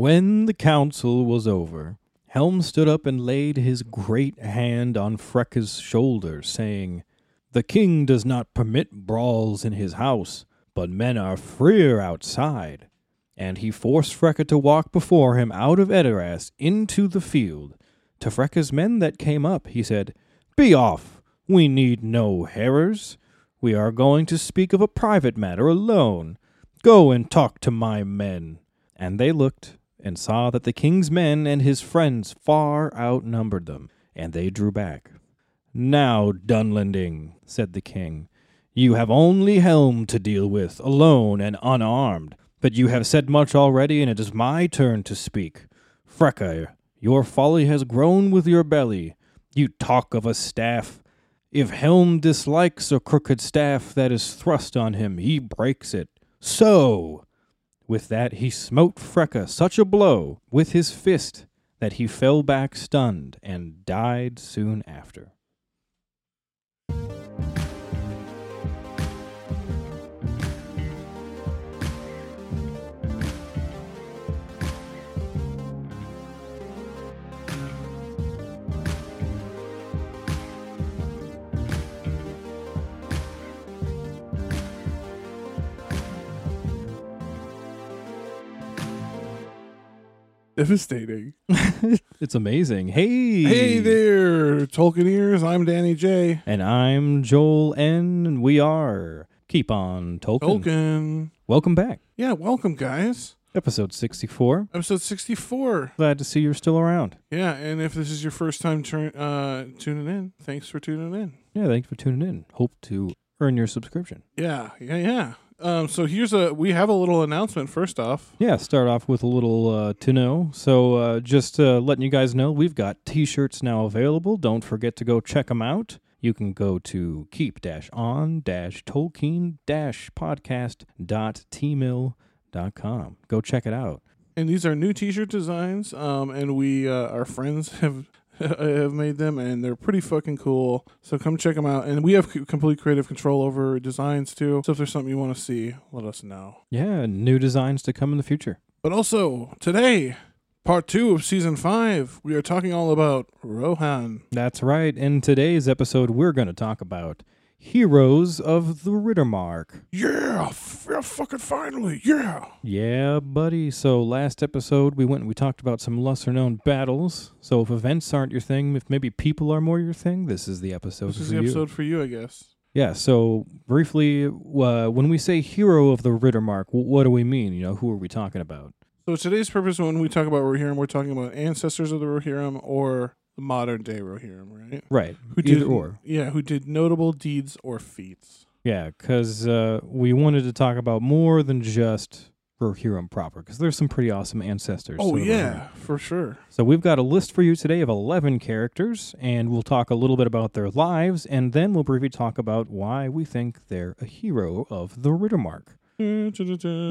When the council was over, Helm stood up and laid his great hand on Freka's shoulder, saying, The king does not permit brawls in his house, but men are freer outside. And he forced Freka to walk before him out of Edoras into the field. To Freka's men that came up, he said, Be off! We need no harers. We are going to speak of a private matter alone. Go and talk to my men. And they looked, and saw that the king's men and his friends far outnumbered them, and they drew back. Now, Dunlending, said the king, you have only Helm to deal with, alone and unarmed. But you have said much already, and it is my turn to speak. Freka, your folly has grown with your belly. You talk of a staff. If Helm dislikes a crooked staff that is thrust on him, he breaks it. So! With that he smote Freka such a blow with his fist that he fell back stunned and died soon after. Devastating. It's amazing. Hey! Hey there, Tolkien ears. I'm Danny J. And I'm Joel N, and we are Keep On Tolkien. Tolkien. Welcome back. Yeah, welcome, guys. Episode 64. Episode 64. Glad to see you're still around. Yeah, and if this is your first time turn, uh, tuning in, thanks for tuning in. Yeah, thanks for tuning in. Hope to earn your subscription. Yeah, yeah, yeah. Um, so here's a we have a little announcement. First off, Yeah, start off with a little uh, to know. So, uh, just uh, letting you guys know, we've got t shirts now available. Don't forget to go check them out. You can go to keep dash on dash Tolkien dash podcast podcast.teemill.com. Go check it out. and these are new T-shirt designs. Um, and we uh, our friends have have made them, and they're pretty fucking cool. So come check them out. And we have c- complete creative control over designs too. So if there's something you want to see, let us know. Yeah, new designs to come in the future. But also today, part two of season five, we are talking all about Rohan. That's right. In today's episode, we're going to talk about Heroes of the Riddermark. Yeah, f- yeah, fucking finally, yeah. Yeah, buddy. So last episode we went and we talked about some lesser known battles. So if events aren't your thing, if maybe people are more your thing, this is the episode This is the you. episode for you, I guess. Yeah. So briefly, uh, when we say hero of the Riddermark, wh- what do we mean? You know, who are we talking about? So today's purpose, when we talk about Rohirrim, we're talking about ancestors of the Rohirrim or modern day Rohirrim, right? Right. Who Either did or. Yeah, who did notable deeds or feats. Yeah, because uh, we wanted to talk about more than just Rohirrim proper, because there's some pretty awesome ancestors. Oh the Rohirrim. yeah, for sure. So we've got a list for you today of 11 characters, and we'll talk a little bit about their lives, and then we'll briefly talk about why we think they're a hero of the Riddermark. And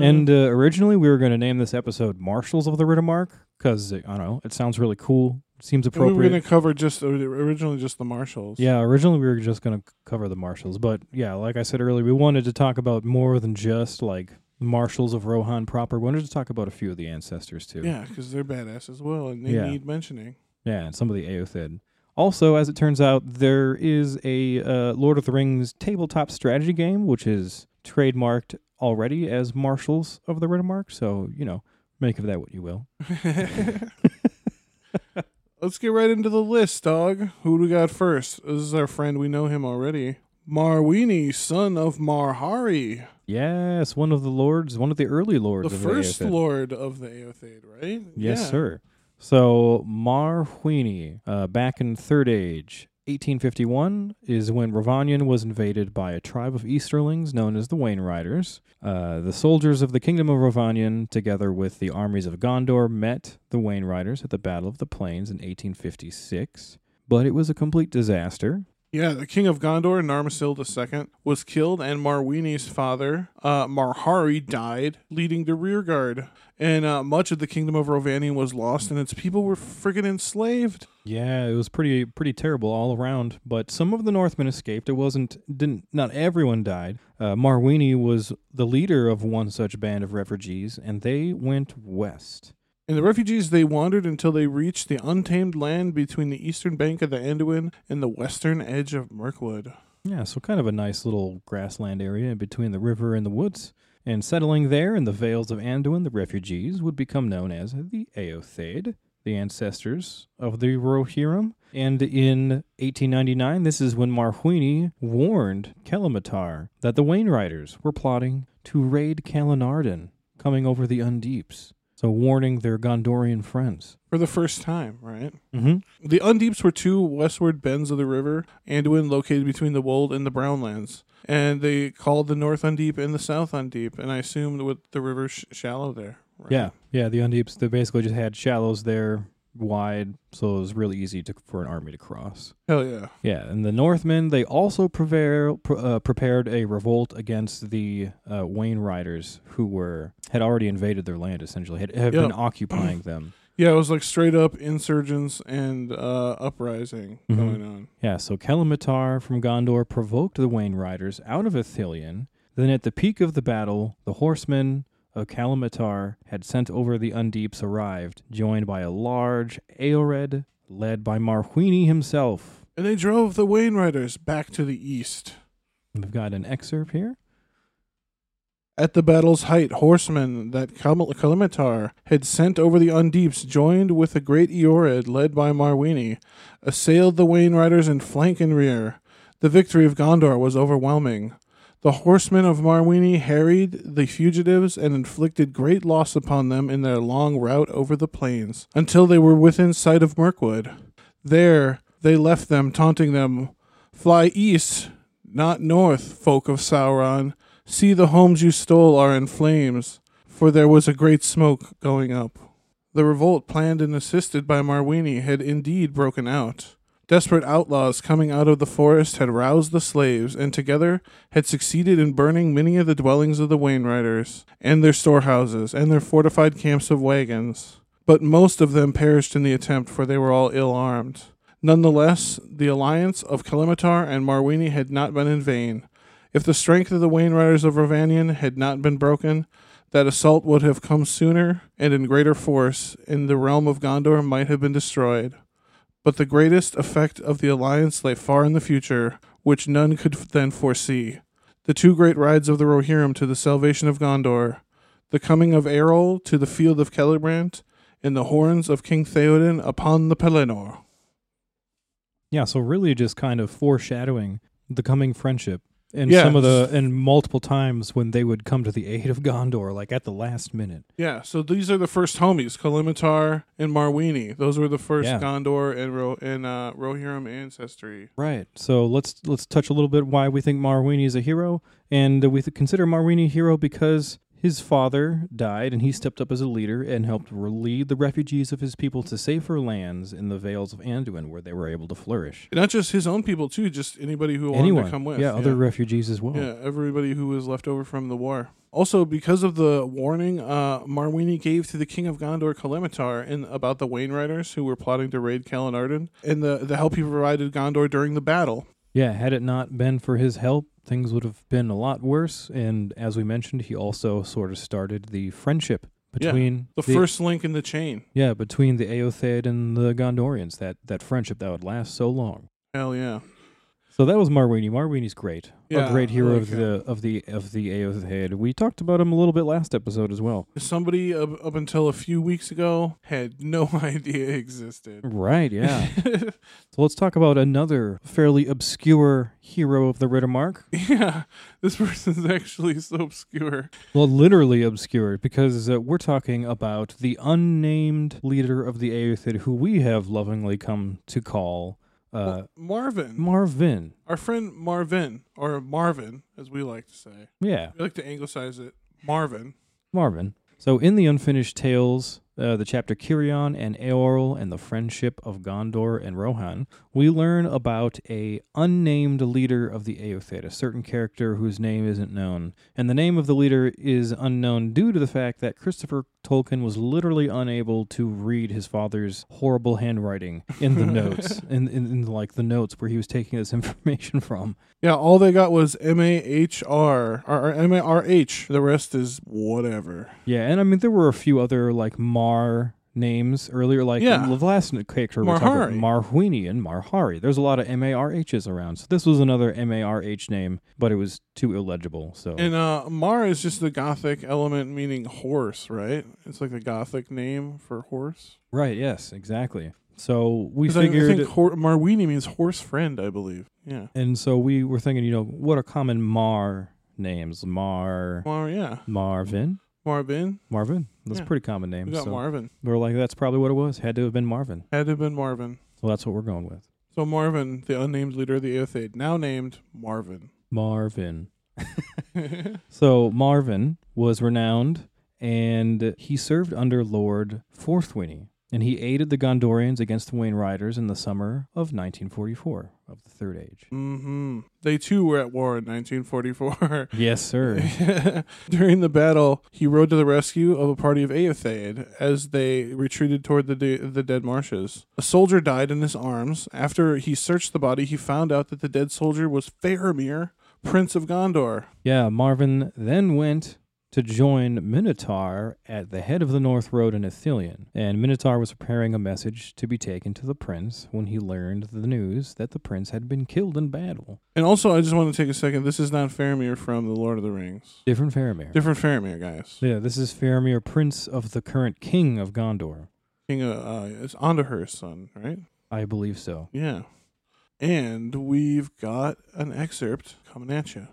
And uh, originally we were going to name this episode Marshals of the Riddermark, because, I don't know, it sounds really cool. Seems we were appropriate. going to cover just originally just the marshals. Yeah, originally we were just going to cover the marshals, but yeah, like I said earlier, we wanted to talk about more than just like marshals of Rohan proper. We wanted to talk about a few of the ancestors too. yeah, because they're badass as well, and they Yeah. need mentioning. Yeah, and some of the Aothid. Also, as it turns out, there is a uh, Lord of the Rings tabletop strategy game, which is trademarked already as Marshals of the Riddermark. So, you know, make of that what you will. Let's get right into the list, dog. Who do we got first? This is our friend. We know him already. Marwini, son of Marhari, Yes, one of the lords, one of the early lords the of first the lord of the Aothade, right? Yes, Yeah. sir. So Marhwini, uh, back in Third Age, 1851 is when Rhovanion was invaded by a tribe of Easterlings known as the Wainriders. Uh, the soldiers of the Kingdom of Rhovanion, together with the armies of Gondor, met the Wainriders at the Battle of the Plains in 1856. But it was a complete disaster. Yeah, the king of Gondor, Narmacil II, was killed, and Marwini's father, uh, Marhari, died, leading the rearguard. And uh, much of the kingdom of Rhovanion was lost, and its people were friggin' enslaved. Yeah, it was pretty pretty terrible all around. But some of the Northmen escaped. It wasn't didn't not everyone died. Uh, Marwini was the leader of one such band of refugees, and they went west. And the refugees they wandered until they reached the untamed land between the eastern bank of the Anduin and the western edge of Mirkwood. Yeah, so kind of a nice little grassland area between the river and the woods. And settling there in the vales of Anduin, the refugees would become known as the Eothade, the ancestors of the Rohirrim. And in 1899, this is when Marhwini warned Calimehtar that the Wainriders were plotting to raid Calenardhon, coming over the Undeeps. So warning their Gondorian friends. For the first time, right? Mm-hmm. The Undeeps were two westward bends of the river, Anduin located between the Wold and the Brownlands. And they called the North Undeep and the South Undeep, and I assumed with the river sh- shallow there. Right? Yeah, yeah. The Undeeps they basically just had shallows there, wide, so it was really easy to, for an army to cross. Hell yeah. Yeah, and the Northmen they also prepare, pr- uh, prepared a revolt against the uh, Wainriders, who were had already invaded their land. Essentially, had have been occupying them. Yeah, it was like straight up insurgents and uh, uprising Mhm. going on. Yeah, so Calimehtar from Gondor provoked the Wainriders out of Ithilien. Then, at the peak of the battle, the horsemen of Calimehtar had sent over the Undeeps arrived, joined by a large Eored led by Marhwini himself. And they drove the Wainriders back to the east. We've got an excerpt here. At the battle's height, horsemen that Kal- Calimehtar had sent over the Undeeps, joined with a great Eored led by Marwini, assailed the Wainriders in flank and rear. The victory of Gondor was overwhelming. The horsemen of Marwini harried the fugitives and inflicted great loss upon them in their long route over the plains, until they were within sight of Mirkwood. There they left them, taunting them, Fly east, not north, folk of Sauron. See, the homes you stole are in flames, for there was a great smoke going up. The revolt, planned and assisted by Marwini, had indeed broken out. Desperate outlaws coming out of the forest had roused the slaves, and together had succeeded in burning many of the dwellings of the Wainriders, and their storehouses, and their fortified camps of wagons. But most of them perished in the attempt, for they were all ill armed. Nonetheless, the alliance of Calimehtar and Marwini had not been in vain. If the strength of the Wainriders of Rhovanion had not been broken, that assault would have come sooner and in greater force, and the realm of Gondor might have been destroyed. But the greatest effect of the alliance lay far in the future, which none could then foresee. The two great rides of the Rohirrim to the salvation of Gondor, the coming of Eorl to the field of Celebrant, and the horns of King Theoden upon the Pelennor. Yeah, so really just kind of foreshadowing the coming friendship. And Yeah. some of the and multiple times when they would come to the aid of Gondor, like at the last minute. Yeah, so these are the first homies, Calimehtar and Marwini. Those were the first Yeah. Gondor and Ro- and uh, Rohirrim ancestry. Right. So let's let's touch a little bit why we think Marwini is a hero, and we consider Marwini a hero because his father died, and he stepped up as a leader and helped lead the refugees of his people to safer lands in the Vales of Anduin, where they were able to flourish. Not just his own people too, just anybody who wanted Anyone, to come with. yeah, other refugees as well. yeah, everybody who was left over from the war. Also, because of the warning uh, Marwini gave to the king of Gondor, Calimehtar, in about the Wainriders who were plotting to raid Calenardhon, and the the help he provided Gondor during the battle. Yeah, had it not been for his help, things would have been a lot worse. And as we mentioned, he also sort of started the friendship Yeah, between The, first link in the chain. yeah between the Aothade and the Gondorians. That that friendship that would last so long. Hell yeah. So that was Marwini. Marwini's great. Yeah, a great hero like of the of the of the Aothade. We talked about him a little bit last episode as well. Somebody up, up until a few weeks ago had no idea existed. Right, yeah. so let's talk about another fairly obscure hero of the Riddermark. yeah, this person's actually so obscure. Well, literally obscure because uh, we're talking about the unnamed leader of the Aothid, who we have lovingly come to call uh, Marvin. Marvin. Our friend Marvin, or Marvin, as we like to say. Yeah, We like to anglicize it. Marvin. Marvin. So in the Unfinished Tales, uh, the chapter Cirion and Eorl and the friendship of Gondor and Rohan, we learn about a unnamed leader of the Aothid, a certain character whose name isn't known. And the name of the leader is unknown due to the fact that Christopher Tolkien was literally unable to read his father's horrible handwriting in the notes, in, in, in like the notes where he was taking this information from. Yeah, all they got was M A H R or M A R H. The rest is whatever. Yeah, and I mean there were a few other like Mar names earlier, like Yeah. the last character we talked about, Marhwini and Marhari. There's a lot of M A R H's around. So this was another M A R H name, but it was too illegible. So And uh, Mar is just the Gothic element meaning horse, right? It's like the Gothic name for horse. right, yes, exactly. So we I, I think hor- Marwini means horse friend, I believe. Yeah. and so we were thinking, you know, what are common Mar names? Mar, Mar, yeah. Marvin, Marvin. Marvin. That's Yeah. a pretty common name. We got so Marvin. We're like, that's probably what it was. Had to have been Marvin. Had to have been Marvin. So that's what we're going with. So Marvin, the unnamed leader of the Aeothade, now named Marvin. Marvin. So Marvin was renowned, and he served under Lord Forthwini, and he aided the Gondorians against the Wayne Riders in the summer of 1944 of the Third Age. Mm-hmm. They too were at war in 1944. Yes, sir. During the battle, he rode to the rescue of a party of Aeothade as they retreated toward the de- the dead marshes. A soldier died in his arms. After he searched the body, he found out that the dead soldier was Faramir, Prince of Gondor. yeah, Marvin then went to join Minohtar at the head of the North Road in Ithilien, and Minohtar was preparing a message to be taken to the prince when he learned the news that the prince had been killed in battle. And also, I just want to take a second. This is not Faramir from The Lord of the Rings. Different Faramir. Different Faramir, guys. yeah, this is Faramir, prince of the current king of Gondor. King of, uh, it's Ondoher's son, right? I believe so. Yeah. And we've got an excerpt coming at you.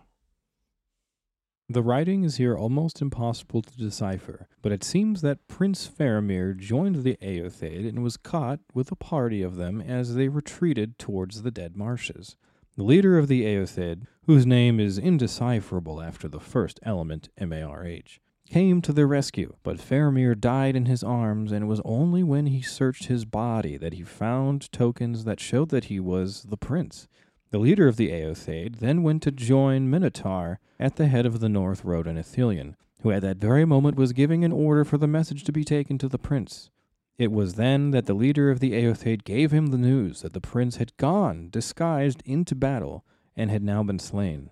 The writing is here almost impossible to decipher, but it seems that Prince Faramir joined the Aeothade and was caught with a party of them as they retreated towards the dead marshes. The leader of the Aeothade, whose name is indecipherable after the first element, M-A-R-H, came to their rescue, but Faramir died in his arms, and it was only when he searched his body that he found tokens that showed that he was the prince. The leader of the Aeothade then went to join Minohtar at the head of the North Road in Ithilien, who at that very moment was giving an order for the message to be taken to the prince. It was then that the leader of the Aeothade gave him the news that the prince had gone, disguised, into battle, and had now been slain.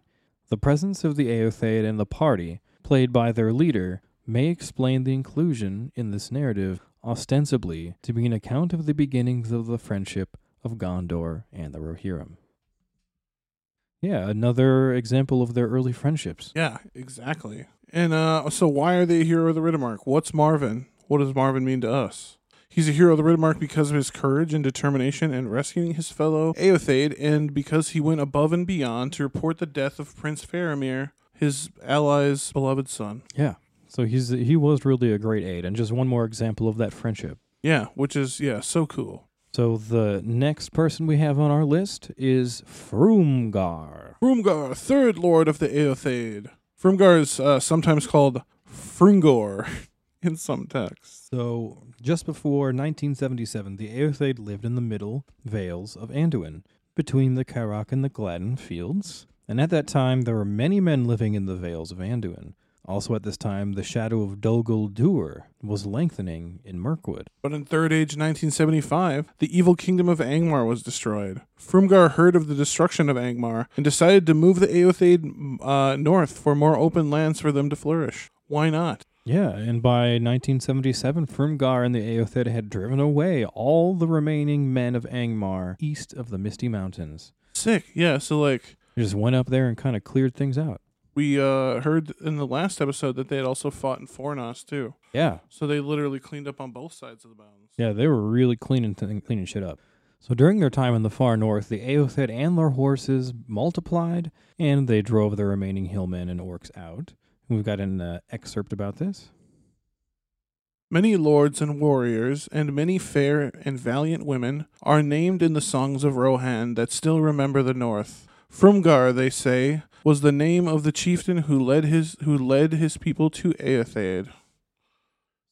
The presence of the Aeothade and the party, played by their leader, may explain the inclusion in this narrative, ostensibly to be an account of the beginnings of the friendship of Gondor and the Rohirrim. Yeah, another example of their early friendships. Yeah, exactly. And uh, so, why are they a hero of the Riddermark? What's Marvin? What does Marvin mean to us? He's a hero of the Riddermark because of his courage and determination in rescuing his fellow Aeothade, and because he went above and beyond to report the death of Prince Faramir, his ally's beloved son. Yeah. So he's he was really a great aid, and just one more example of that friendship. Yeah, which is yeah, so cool. So the next person we have on our list is Frumgar. Frumgar, third lord of the Aeothade. Frumgar is uh, sometimes called Frungor in some texts. So just before 1977, the Aeothade lived in the middle vales of Anduin, between the Carrock and the Gladden fields. And at that time, there were many men living in the vales of Anduin. Also at this time, the shadow of Dol Guldur was lengthening in Mirkwood. But in Third Age 1975, the evil kingdom of Angmar was destroyed. Frumgar heard of the destruction of Angmar and decided to move the Aeothade uh, north for more open lands for them to flourish. Why not? Yeah, and by 1977, Frumgar and the Aeothid had driven away all the remaining men of Angmar east of the Misty Mountains. Sick. Yeah, so like They just went up there and kind of cleared things out. We uh, heard in the last episode that they had also fought in Fornost too. Yeah, So they literally cleaned up on both sides of the bounds. yeah, they were really cleaning th- cleaning shit up. So during their time in the far north, the Aeothid and their horses multiplied, and they drove the remaining hillmen and orcs out. We've got an uh, excerpt about this. Many lords and warriors, and many fair and valiant women, are named in the songs of Rohan that still remember the north. Frumgar, they say, was the name of the chieftain who led his who led his people to Aeothade.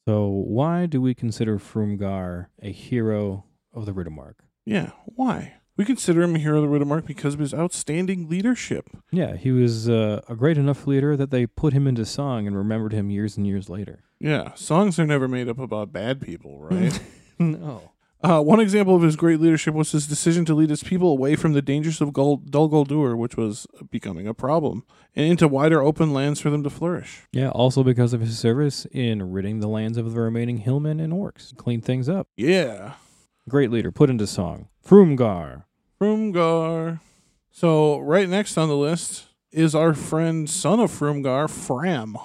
So why do we consider Frumgar a hero of the Riddermark? Yeah, why? We consider him a hero of the Riddermark because of his outstanding leadership. Yeah, he was uh, a great enough leader that they put him into song and remembered him years and years later. Yeah, songs are never made up about bad people, right? no. Uh, one example of his great leadership was his decision to lead his people away from the dangers of Gul- Dol Guldur, which was becoming a problem, and into wider open lands for them to flourish. Yeah, also because of his service in ridding the lands of the remaining hillmen and orcs. Clean things up. Yeah. Great leader, put into song. Frumgar. Frumgar. So, right next on the list is our friend, son of Frumgar, Fram.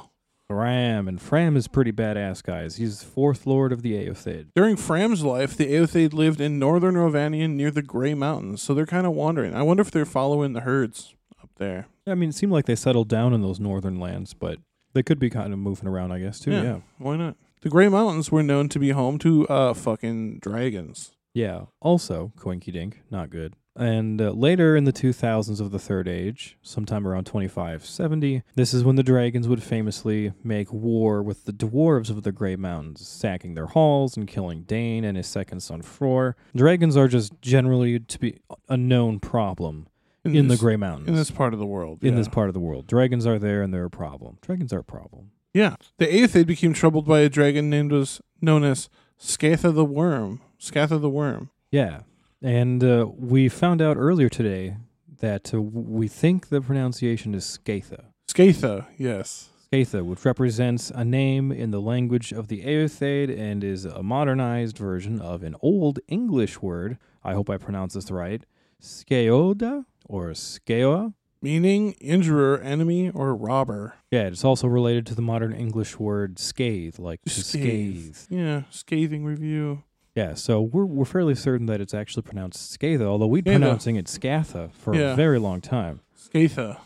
Fram. And Fram is pretty badass, guys. He's fourth lord of the Aothid. During Fram's life, the Aothade lived in northern Rhovanion near the Grey Mountains, so they're kind of wandering. I wonder if they're following the herds up there. I mean, it seemed like they settled down in those northern lands, but they could be kind of moving around, I guess, too. Yeah. Yeah. Why not? The Grey Mountains were known to be home to uh fucking dragons. Yeah. Also, Coinky Dink, not good. And uh, later in the 2000s of the Third Age, sometime around 2570, this is when the dragons would famously make war with the dwarves of the Grey Mountains, sacking their halls and killing Dane and his second son Fror. Dragons are just generally to be a known problem in, the this- Grey Mountains. in this part of the world. in yeah. this part of the world. Dragons are there and they're a problem. Dragons are a problem. Yeah. The Aothade became troubled by a dragon named was known as Scatha the Worm. Scatha the Worm. Yeah. And uh, we found out earlier today that uh, we think the pronunciation is Scatha. Scatha, yes. Scatha, which represents a name in the language of the Aothade and is a modernized version of an old English word. I hope I pronounce this right. Skeoda or Skeoa. Meaning injurer, enemy, or robber. Yeah, it's also related to the modern English word scathe, like Scathe. scathe. Yeah, scathing review. Yeah, so we're we're fairly certain that it's actually pronounced Scatha, although we've been Scatha. pronouncing it Scatha for Yeah. a very long time. Scatha.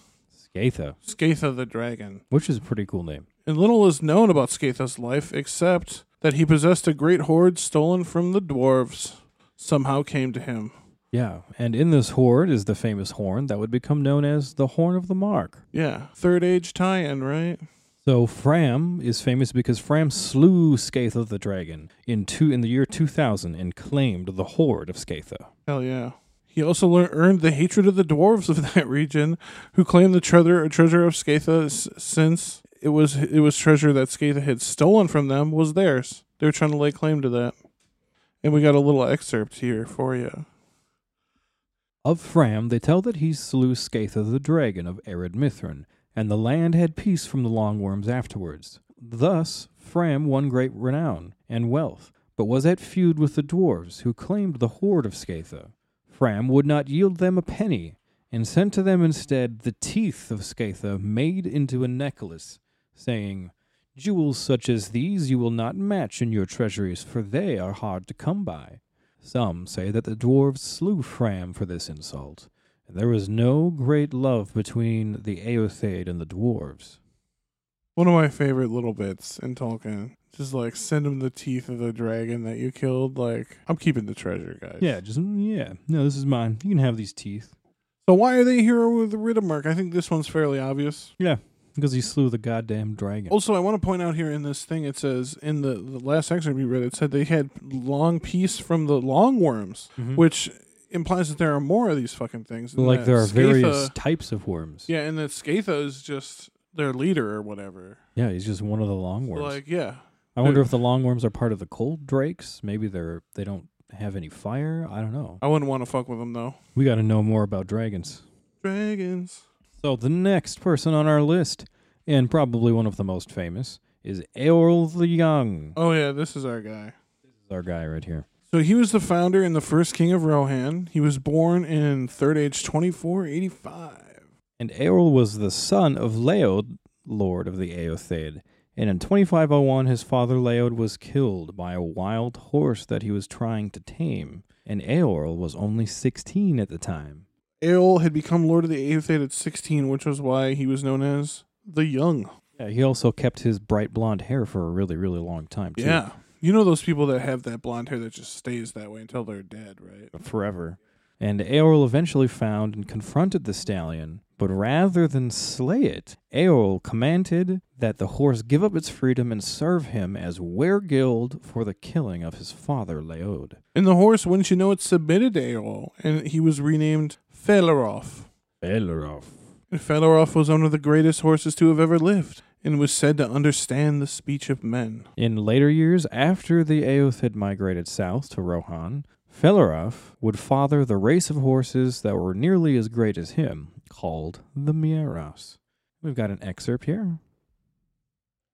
Scatha, Scatha the dragon. which is a pretty cool name. And little is known about Scatha's life except that he possessed a great hoard stolen from the dwarves. Somehow came to him. Yeah, and in this hoard is the famous horn that would become known as the Horn of the Mark. Yeah. Third age tie in, right? So Fram is famous because Fram slew Scatha the dragon in two in the year 2000 and claimed the hoard of Scatha. Hell yeah. He also earned the hatred of the dwarves of that region, who claimed the treasure treasure of Scatha s- since it was it was treasure that Scatha had stolen from them was theirs. They were trying to lay claim to that. And we got a little excerpt here for you. Of Fram, they tell that he slew Scatha the dragon of Ered Mithrin, and the land had peace from the Longworms afterwards. Thus, Fram won great renown and wealth, but was at feud with the dwarves, who claimed the hoard of Scatha. Fram would not yield them a penny, and sent to them instead the teeth of Scatha made into a necklace, saying, Jewels such as these you will not match in your treasuries, for they are hard to come by. Some say that the dwarves slew Fram for this insult, there was no great love between the Aothade and the dwarves. One of my favorite little bits in Tolkien. Just like send him the teeth of the dragon that you killed. Like I'm keeping the treasure, guys. Yeah, just yeah. No, this is mine. You can have these teeth. So why are they here with the Riddermark? I think this one's fairly obvious. Yeah, because he slew the goddamn dragon. Also, I want to point out here in this thing, it says in the, the last excerpt we read, it said they had long peace from the longworms, Mhm. which implies that there are more of these fucking things. like there are various types of worms. yeah, and that Scatha is just their leader or whatever. Yeah, he's just one of the longworms. Like, yeah, I wonder if the longworms are part of the cold drakes. Maybe they're they don't have any fire. I don't know. I wouldn't want to fuck with them though. We got to know more about dragons. Dragons. So the next person on our list, and probably one of the most famous, is Eorl the Young. Oh yeah, this is our guy. This is our guy right here. So he was the founder and the first king of Rohan. He was born in Third Age 2485. And Eorl was the son of Leod, lord of the Aothade. And in 2501, his father Leod was killed by a wild horse that he was trying to tame. And Eorl was only 16 at the time. Eorl had become Lord of the Aetheid at 16, which was why he was known as the Young. Yeah, he also kept his bright blonde hair for a really, really long time, too. Yeah. You know those people that have that blonde hair that just stays that way until they're dead, right? forever. And Eorl eventually found and confronted the stallion, but rather than slay it, Eorl commanded that the horse give up its freedom and serve him as weregild for the killing of his father Leod. And the horse, wouldn't you know it, submitted to Eorl, and he was renamed Felarof. Belleroth. And Felarof was one of the greatest horses to have ever lived. And was said to understand the speech of men. In later years, after the Eothid migrated south to Rohan, Felarof would father the race of horses that were nearly as great as him, called the Mearas. We've got an excerpt here.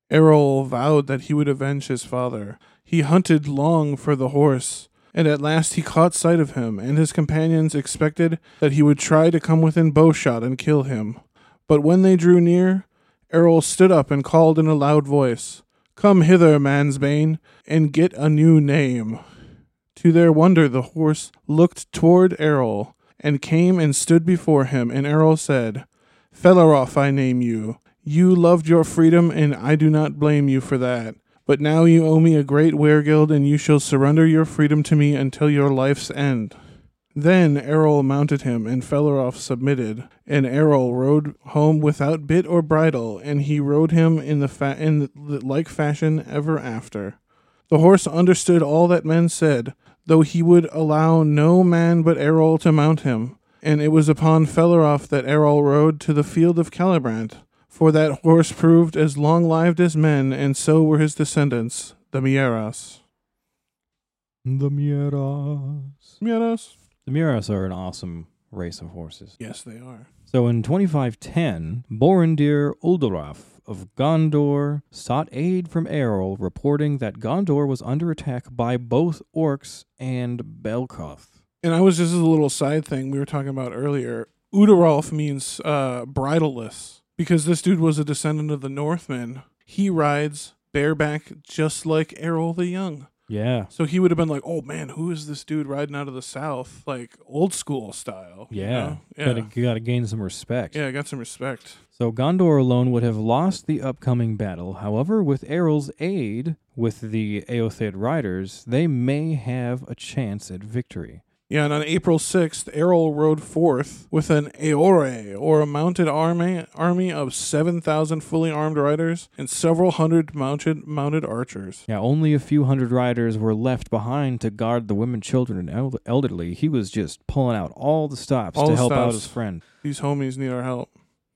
Eorl vowed that he would avenge his father. He hunted long for the horse, and at last he caught sight of him, and his companions expected that he would try to come within bowshot and kill him. But when they drew near, Eorl stood up and called in a loud voice, Come hither, Mansbane, and get a new name. To their wonder, the horse looked toward Eorl, and came and stood before him, and Eorl said, Felarof I name you. You loved your freedom, and I do not blame you for that. But now you owe me a great weregild, and you shall surrender your freedom to me until your life's end. Then Eorl mounted him, and Felarof submitted. And Eorl rode home without bit or bridle, and he rode him in the fa- in the like fashion ever after. The horse understood all that men said, though he would allow no man but Eorl to mount him. And it was upon Felarof that Eorl rode to the field of Celebrant, for that horse proved as long lived as men, and so were his descendants, the Mearas. The Mearas. Mearas? The Mearas are an awesome race of horses. Yes, they are. So in 2510, Borondir Uldoraf of Gondor sought aid from Eorl, reporting that Gondor was under attack by both orcs and Balchoth. And I was just as a little side thing we were talking about earlier. Udorolf means uh, bridleless because this dude was a descendant of the Northmen. He rides bareback just like Eorl the Young. Yeah. So he would have been like, "Oh man, who is this dude riding out of the south, like old school style?" you Yeah. know? yeah, Gotta, gotta gain some respect. yeah. I got some respect. So Gondor alone would have lost the upcoming battle. However, with Eorl's aid with the Eothid riders, they may have a chance at victory. Yeah, and on April sixth, Eorl rode forth with an Eore, or a mounted army army of seven thousand fully armed riders and several hundred mounted mounted archers. Yeah, only a few hundred riders were left behind to guard the women, children, and el- elderly. He was just pulling out all the stops All to help out his friend. These homies need our help.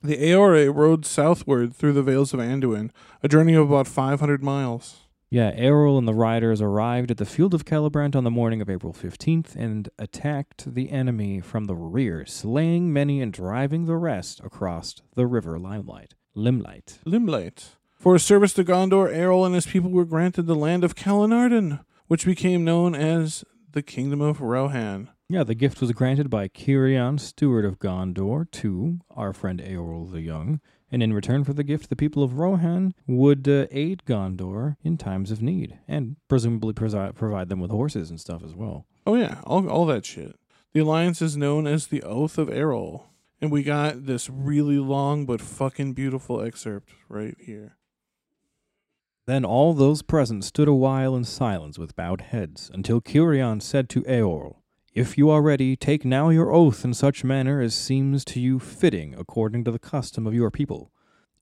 The Eore rode southward through the Vales of Anduin, a journey of about 500 miles. Yeah, Eorl and the riders arrived at the field of Celebrant on the morning of April 15th and attacked the enemy from the rear, slaying many and driving the rest across the river Limlight. Limlight. Limlight. For his service to Gondor, Eorl and his people were granted the land of Calenardhon, which became known as the Kingdom of Rohan. Yeah, the gift was granted by Cirion, steward of Gondor, to our friend Eorl the Young, and in return for the gift, the people of Rohan would uh, aid Gondor in times of need, and presumably presi- provide them with horses and stuff as well. Oh, yeah, all, all that shit. The alliance is known as the Oath of Eorl. And we got this really long but fucking beautiful excerpt right here. Then all those present stood a while in silence with bowed heads, until Cirion said to Eorl, If you are ready, take now your oath in such manner as seems to you fitting according to the custom of your people.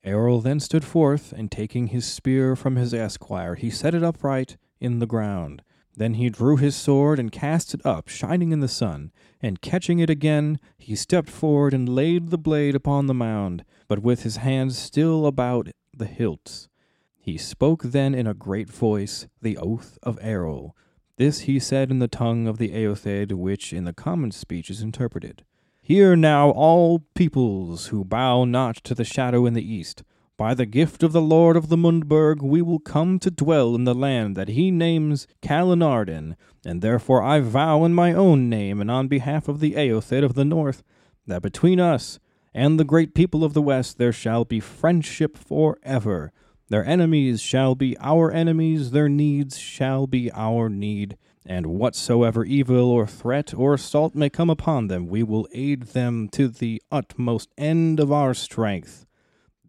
Eorl then stood forth, and taking his spear from his esquire, he set it upright in the ground. Then he drew his sword and cast it up, shining in the sun, and catching it again, he stepped forward and laid the blade upon the mound, but with his hands still about the hilts. He spoke then in a great voice the oath of Eorl. This he said in the tongue of the Eothed, which in the common speech is interpreted. Hear now all peoples who bow not to the shadow in the east. By the gift of the Lord of the Mundburg, we will come to dwell in the land that he names Calenardhon, and therefore I vow in my own name and on behalf of the Eothed of the north, that between us and the great people of the west there shall be friendship forever. Their enemies shall be our enemies, their needs shall be our need, and whatsoever evil or threat or assault may come upon them, we will aid them to the utmost end of our strength.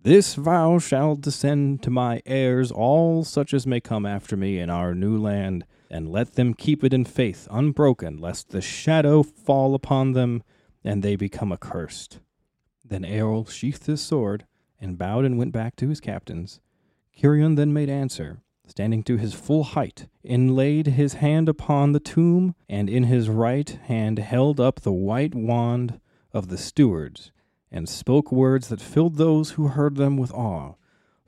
This vow shall descend to my heirs, all such as may come after me in our new land, and let them keep it in faith unbroken, lest the shadow fall upon them and they become accursed. Then Eorl sheathed his sword and bowed and went back to his captains. Cirion then made answer, standing to his full height, and laid his hand upon the tomb, and in his right hand held up the white wand of the stewards, and spoke words that filled those who heard them with awe.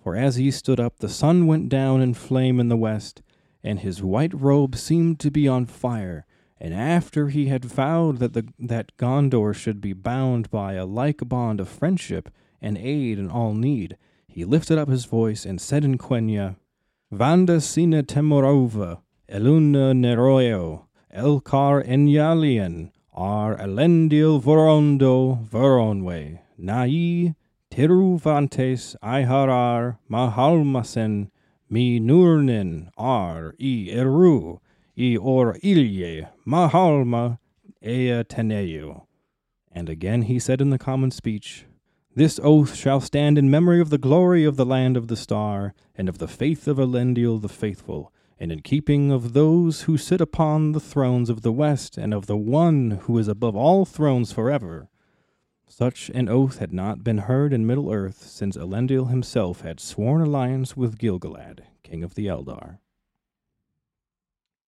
For as he stood up, the sun went down in flame in the west, and his white robe seemed to be on fire. And after he had vowed that the that Gondor should be bound by a like bond of friendship and aid in all need, he lifted up his voice and said in Quenya, Vanda sine temorova, eluna neroeo, elkar enyalian, ar elendil vorondo voronwe, nai tiruvantes iharar mahalmasen mi nurnin ar i eru i or ilye mahalma ea teneu. And again he said in the common speech, This oath shall stand in memory of the glory of the land of the star, and of the faith of Elendil the faithful, and in keeping of those who sit upon the thrones of the west, and of the one who is above all thrones forever. Such an oath had not been heard in Middle Earth since Elendil himself had sworn alliance with Gilgalad, king of the Eldar.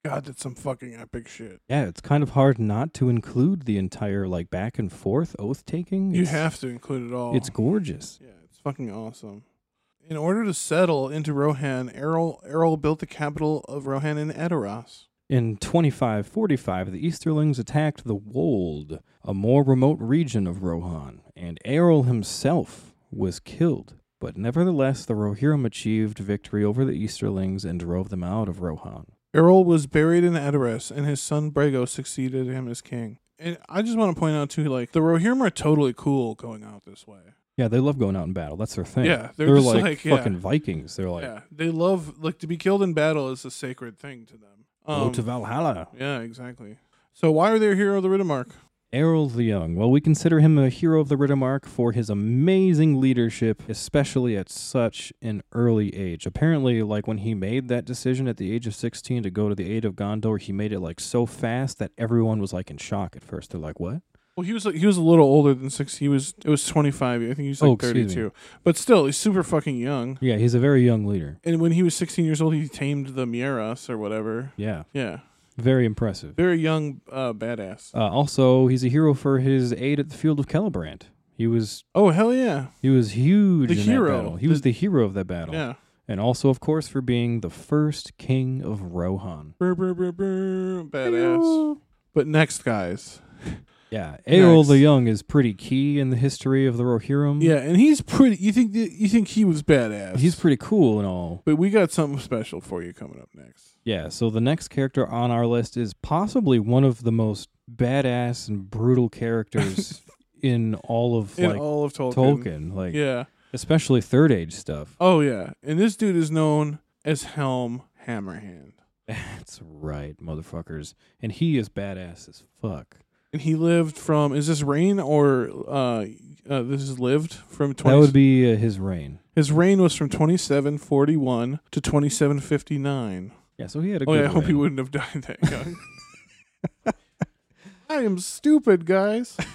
God, that's some fucking epic shit. Yeah, it's kind of hard not to include the entire like back and forth oath taking. You It's- have to include it all. It's gorgeous. Yeah, it's fucking awesome. In order to settle into Rohan, Eorl, Eorl built the capital of Rohan in Edoras. In 2545, the Easterlings attacked the Wold, a more remote region of Rohan, and Eorl himself was killed. But nevertheless, the Rohirrim achieved victory over the Easterlings and drove them out of Rohan. Eorl was buried in Edoras, and his son Brego succeeded him as king. And I just want to point out too, like the Rohirrim are totally cool going out this way. Yeah, they love going out in battle. That's their thing. Yeah, they're they're, like, like, yeah. fucking Vikings. They're like, yeah, they love like to be killed in battle is a sacred thing to them. go Um, to Valhalla. yeah, exactly. So why are they a hero of the Riddermark? Eorl the Young. Well, we consider him a hero of the Riddermark for his amazing leadership, especially at such an early age. Apparently, like when he made that decision at the age of 16 to go to the aid of Gondor, he made it like so fast that everyone was like in shock at first. They're like, "What?" Well, he was he was a little older than six. He was it was twenty five. I think he was like Oh, excuse me. But still, he's super fucking young. Yeah, he's a very young leader. And when he was sixteen years old, he tamed the Mearas or whatever. Yeah, Yeah, very impressive. very young, uh, badass. Uh, also, he's a hero for his aid at the field of Celebrant. He was Oh hell yeah, he was huge The in hero. that battle. He was The- the hero of that battle. yeah. And also, of course, for being the first king of Rohan. Brr, brr, brr, brr, badass. But next, guys. Yeah, Nice. the Young is pretty key in the history of the Rohirrim. Yeah, and he's pretty. You think you think he was badass? he's pretty cool and all. But we got something special for you coming up next. Yeah, so the next character on our list is possibly one of the most badass and brutal characters in all of In like all of Tolkien. Tolkien, like Yeah. especially third age stuff. Oh yeah, and this dude is known as Helm Hammerhand. That's right, motherfuckers. And he is badass as fuck. And he lived from is this reign or uh, uh this is lived from 20 That would be uh, his reign. his reign was from 2741 to 2759 Yeah, so he had a oh good yeah i hope he wouldn't have died that young. I am stupid guys.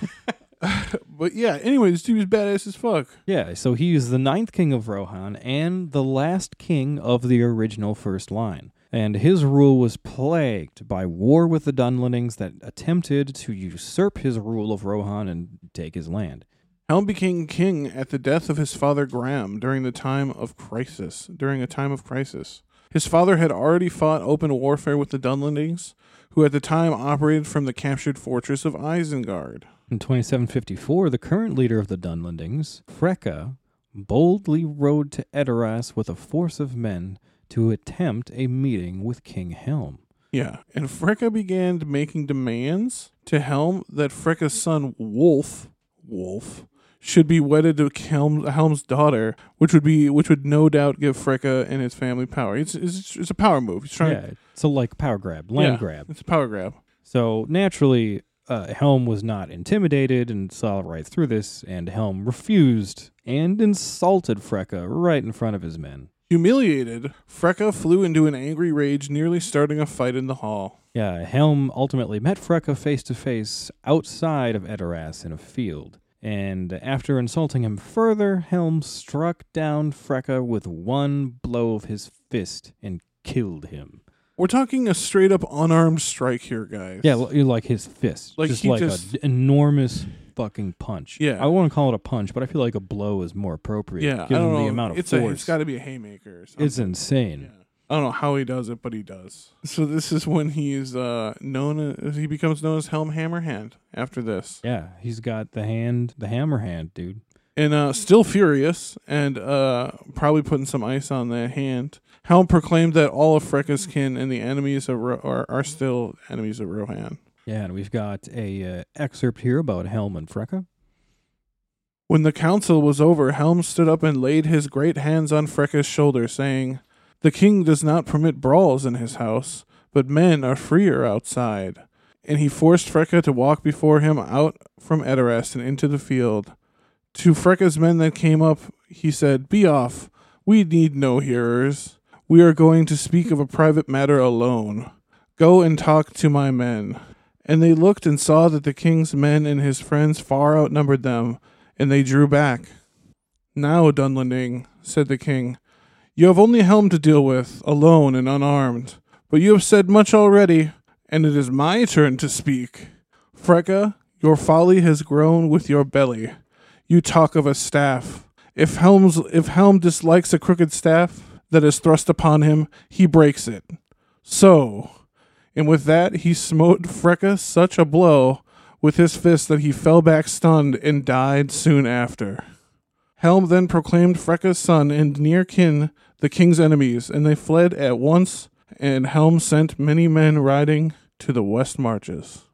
But yeah anyway this dude was badass as fuck. Yeah, so he is the ninth king of Rohan and the last king of the original first line. And his rule was plagued by war with the Dunlendings that attempted to usurp his rule of Rohan and take his land. helm became king at the death of his father Gram during the time of crisis during a time of crisis his father had already fought open warfare with the dunlendings who at the time operated from the captured fortress of isengard In 2754, the current leader of the Dunlendings, Freka, boldly rode to Edoras with a force of men to attempt a meeting with King Helm. Yeah, and Freka began making demands to Helm that Freka's son Wulf, Wulf, should be wedded to Helm, Helm's daughter, which would be which would no doubt give Freka and his family power. It's it's, it's a power move. He's trying. Yeah, so like power grab, land Yeah. grab. It's a power grab. So naturally, uh, Helm was not intimidated and saw right through this, and Helm refused and insulted Freka right in front of his men. Humiliated, Freka flew into an angry rage, nearly starting a fight in the hall. Yeah, Helm ultimately met Freka face to face outside of Edoras in a field. And after insulting him further, Helm struck down Freka with one blow of his fist and killed him. We're talking a straight up unarmed strike here, guys. Yeah, l- like his fist. Like just he like just- an enormous fucking punch. Yeah. I want to call it a punch, but I feel like a blow is more appropriate. Yeah, I given don't know. the amount of it's a, force. it's got to be a haymaker. Or something. it's insane. Yeah. I don't know how he does it, but he does. So this is when he's uh, known as he becomes known as Helm Hammerhand. After this, Yeah, he's got the hand, the hammer hand, dude. and uh, still furious and uh, probably putting some ice on that hand. Helm proclaimed that all of Freka's kin and the enemies of Ro- are, are still enemies of Rohan. Yeah, and we've got a uh, excerpt here about Helm and Freka. When the council was over, Helm stood up and laid his great hands on Freka's shoulder, saying, The king does not permit brawls in his house, but men are freer outside. And he forced Freka to walk before him out from Edoras and into the field. To Freka's men that came up, he said, Be off. We need no hearers. We are going to speak of a private matter alone. Go and talk to my men. And they looked and saw that the king's men and his friends far outnumbered them, and they drew back. Now, Dunlending, said the king, you have only Helm to deal with, alone and unarmed. But you have said much already, and it is my turn to speak. Freka, your folly has grown with your belly. You talk of a staff. If Helm's if Helm dislikes a crooked staff that is thrust upon him, he breaks it. So, and with that he smote Freka such a blow with his fist that he fell back stunned and died soon after. Helm then proclaimed Freka's son and near kin the king's enemies, and they fled at once, and Helm sent many men riding to the west marches.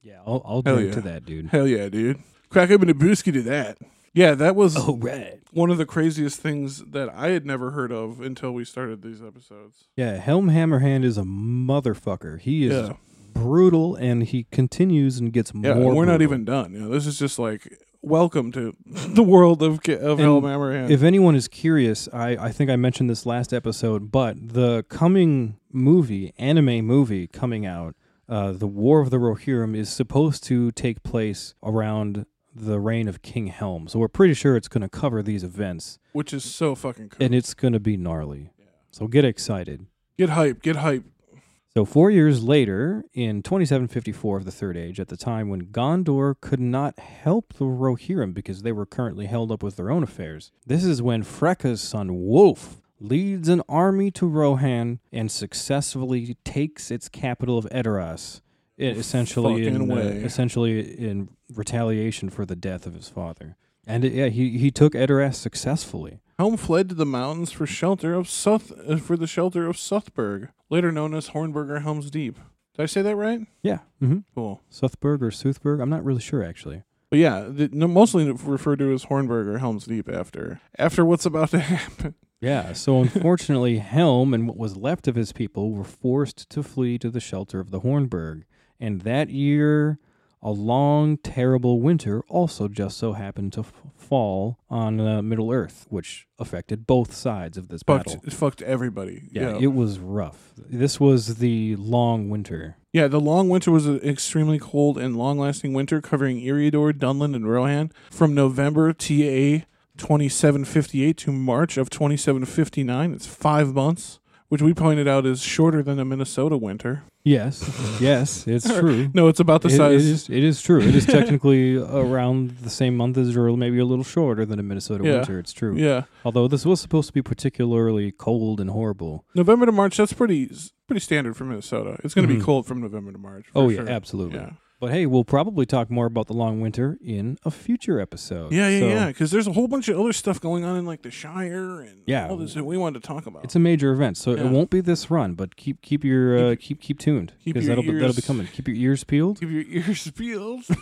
Yeah, I'll, I'll Hell drink yeah. to that, dude. Hell yeah, dude. Crack open a brewski to that. Yeah, that was Oh, right. one of the craziest things that I had never heard of until we started these episodes. Yeah, Helm Hammerhand is a motherfucker. He is Yeah. brutal, and he continues and gets Yeah, more. we're not even done. You know, this is just like welcome to the world of of And Helm Hammerhand. If anyone is curious, I, I think I mentioned this last episode, but the coming movie, anime movie coming out, uh, The War of the Rohirrim, is supposed to take place around the reign of King Helm. So we're pretty sure it's going to cover these events, which is so fucking cool. and it's going to be gnarly. So get excited. get hype, get hype. So, four years later, in 2754 of the Third Age, at the time when Gondor could not help the Rohirrim because they were currently held up with their own affairs, this is when Freka's son Wulf leads an army to Rohan and successfully takes its capital of Edoras, i- essentially in, uh, essentially in retaliation for the death of his father. And it, yeah, he, he took Edoras successfully. Helm fled to the mountains for shelter of Suth uh, for the shelter of Suthburg, later known as Hornburg or Helm's Deep. Did I say that right? Yeah. Mm-hmm. Cool. Suthburg or Soothburg? I'm not really sure, actually. But yeah, the, no, mostly referred to as Hornburg or Helm's Deep after after what's about to happen. Yeah, so unfortunately, Helm and what was left of his people were forced to flee to the shelter of the Hornburg. And that year, a long, terrible winter also just so happened to f- fall on uh, Middle Earth, which affected both sides of this Fucked, battle. it fucked everybody. Yeah, Yeah, it was rough. This was the long winter. yeah. The long winter was an extremely cold and long-lasting winter, covering Eriador, Dunland, and Rohan from November TA 2758 to March of 2759. It's five months, which we pointed out is shorter than a Minnesota winter. Yes, yes, it's true. No, it's about the It- size. it, is, it is true. It is technically around the same month as, or maybe a little shorter than a Minnesota Yeah. winter. It's true. Yeah, Although this was supposed to be particularly cold and horrible. November to March. That's pretty pretty standard for Minnesota. It's going to Mhm. be cold from November to March. for Oh yeah, sure. absolutely. Yeah, But hey, we'll probably talk more about the long winter in a future episode. yeah, yeah, So yeah. Because there's a whole bunch of other stuff going on in like the Shire and Yeah. all this that we wanted to talk about. It's a major event, so Yeah. it won't be this run. But keep keep your uh, keep keep tuned because that'll be, that'll be coming. Keep your ears peeled. Keep your ears peeled.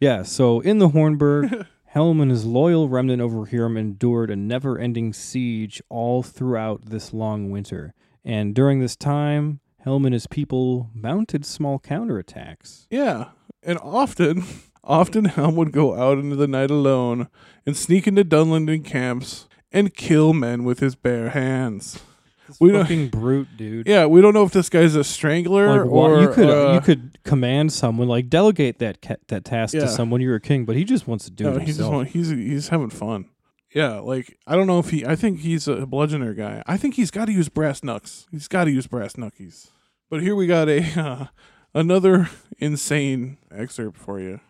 Yeah. So in the Hornburg, Helm and his loyal remnant over Hiram endured a never-ending siege all throughout this long winter, and during this time, Helm and his people mounted small counterattacks. yeah, and often, often Helm would go out into the night alone and sneak into Dunlending camps and kill men with his bare hands. We Fucking brute, dude. Yeah, we don't know if this guy's a strangler Like, or you could uh, you could command someone like delegate that ca- that task Yeah. to someone. You're a king, but he just wants to do No, it he just himself. want, he's he's having fun. Yeah, like I don't know if he. I think he's a bludgeoner guy. I think he's got to use brass knucks. He's got to use brass knuckies. But here we got a uh, Another insane excerpt for you.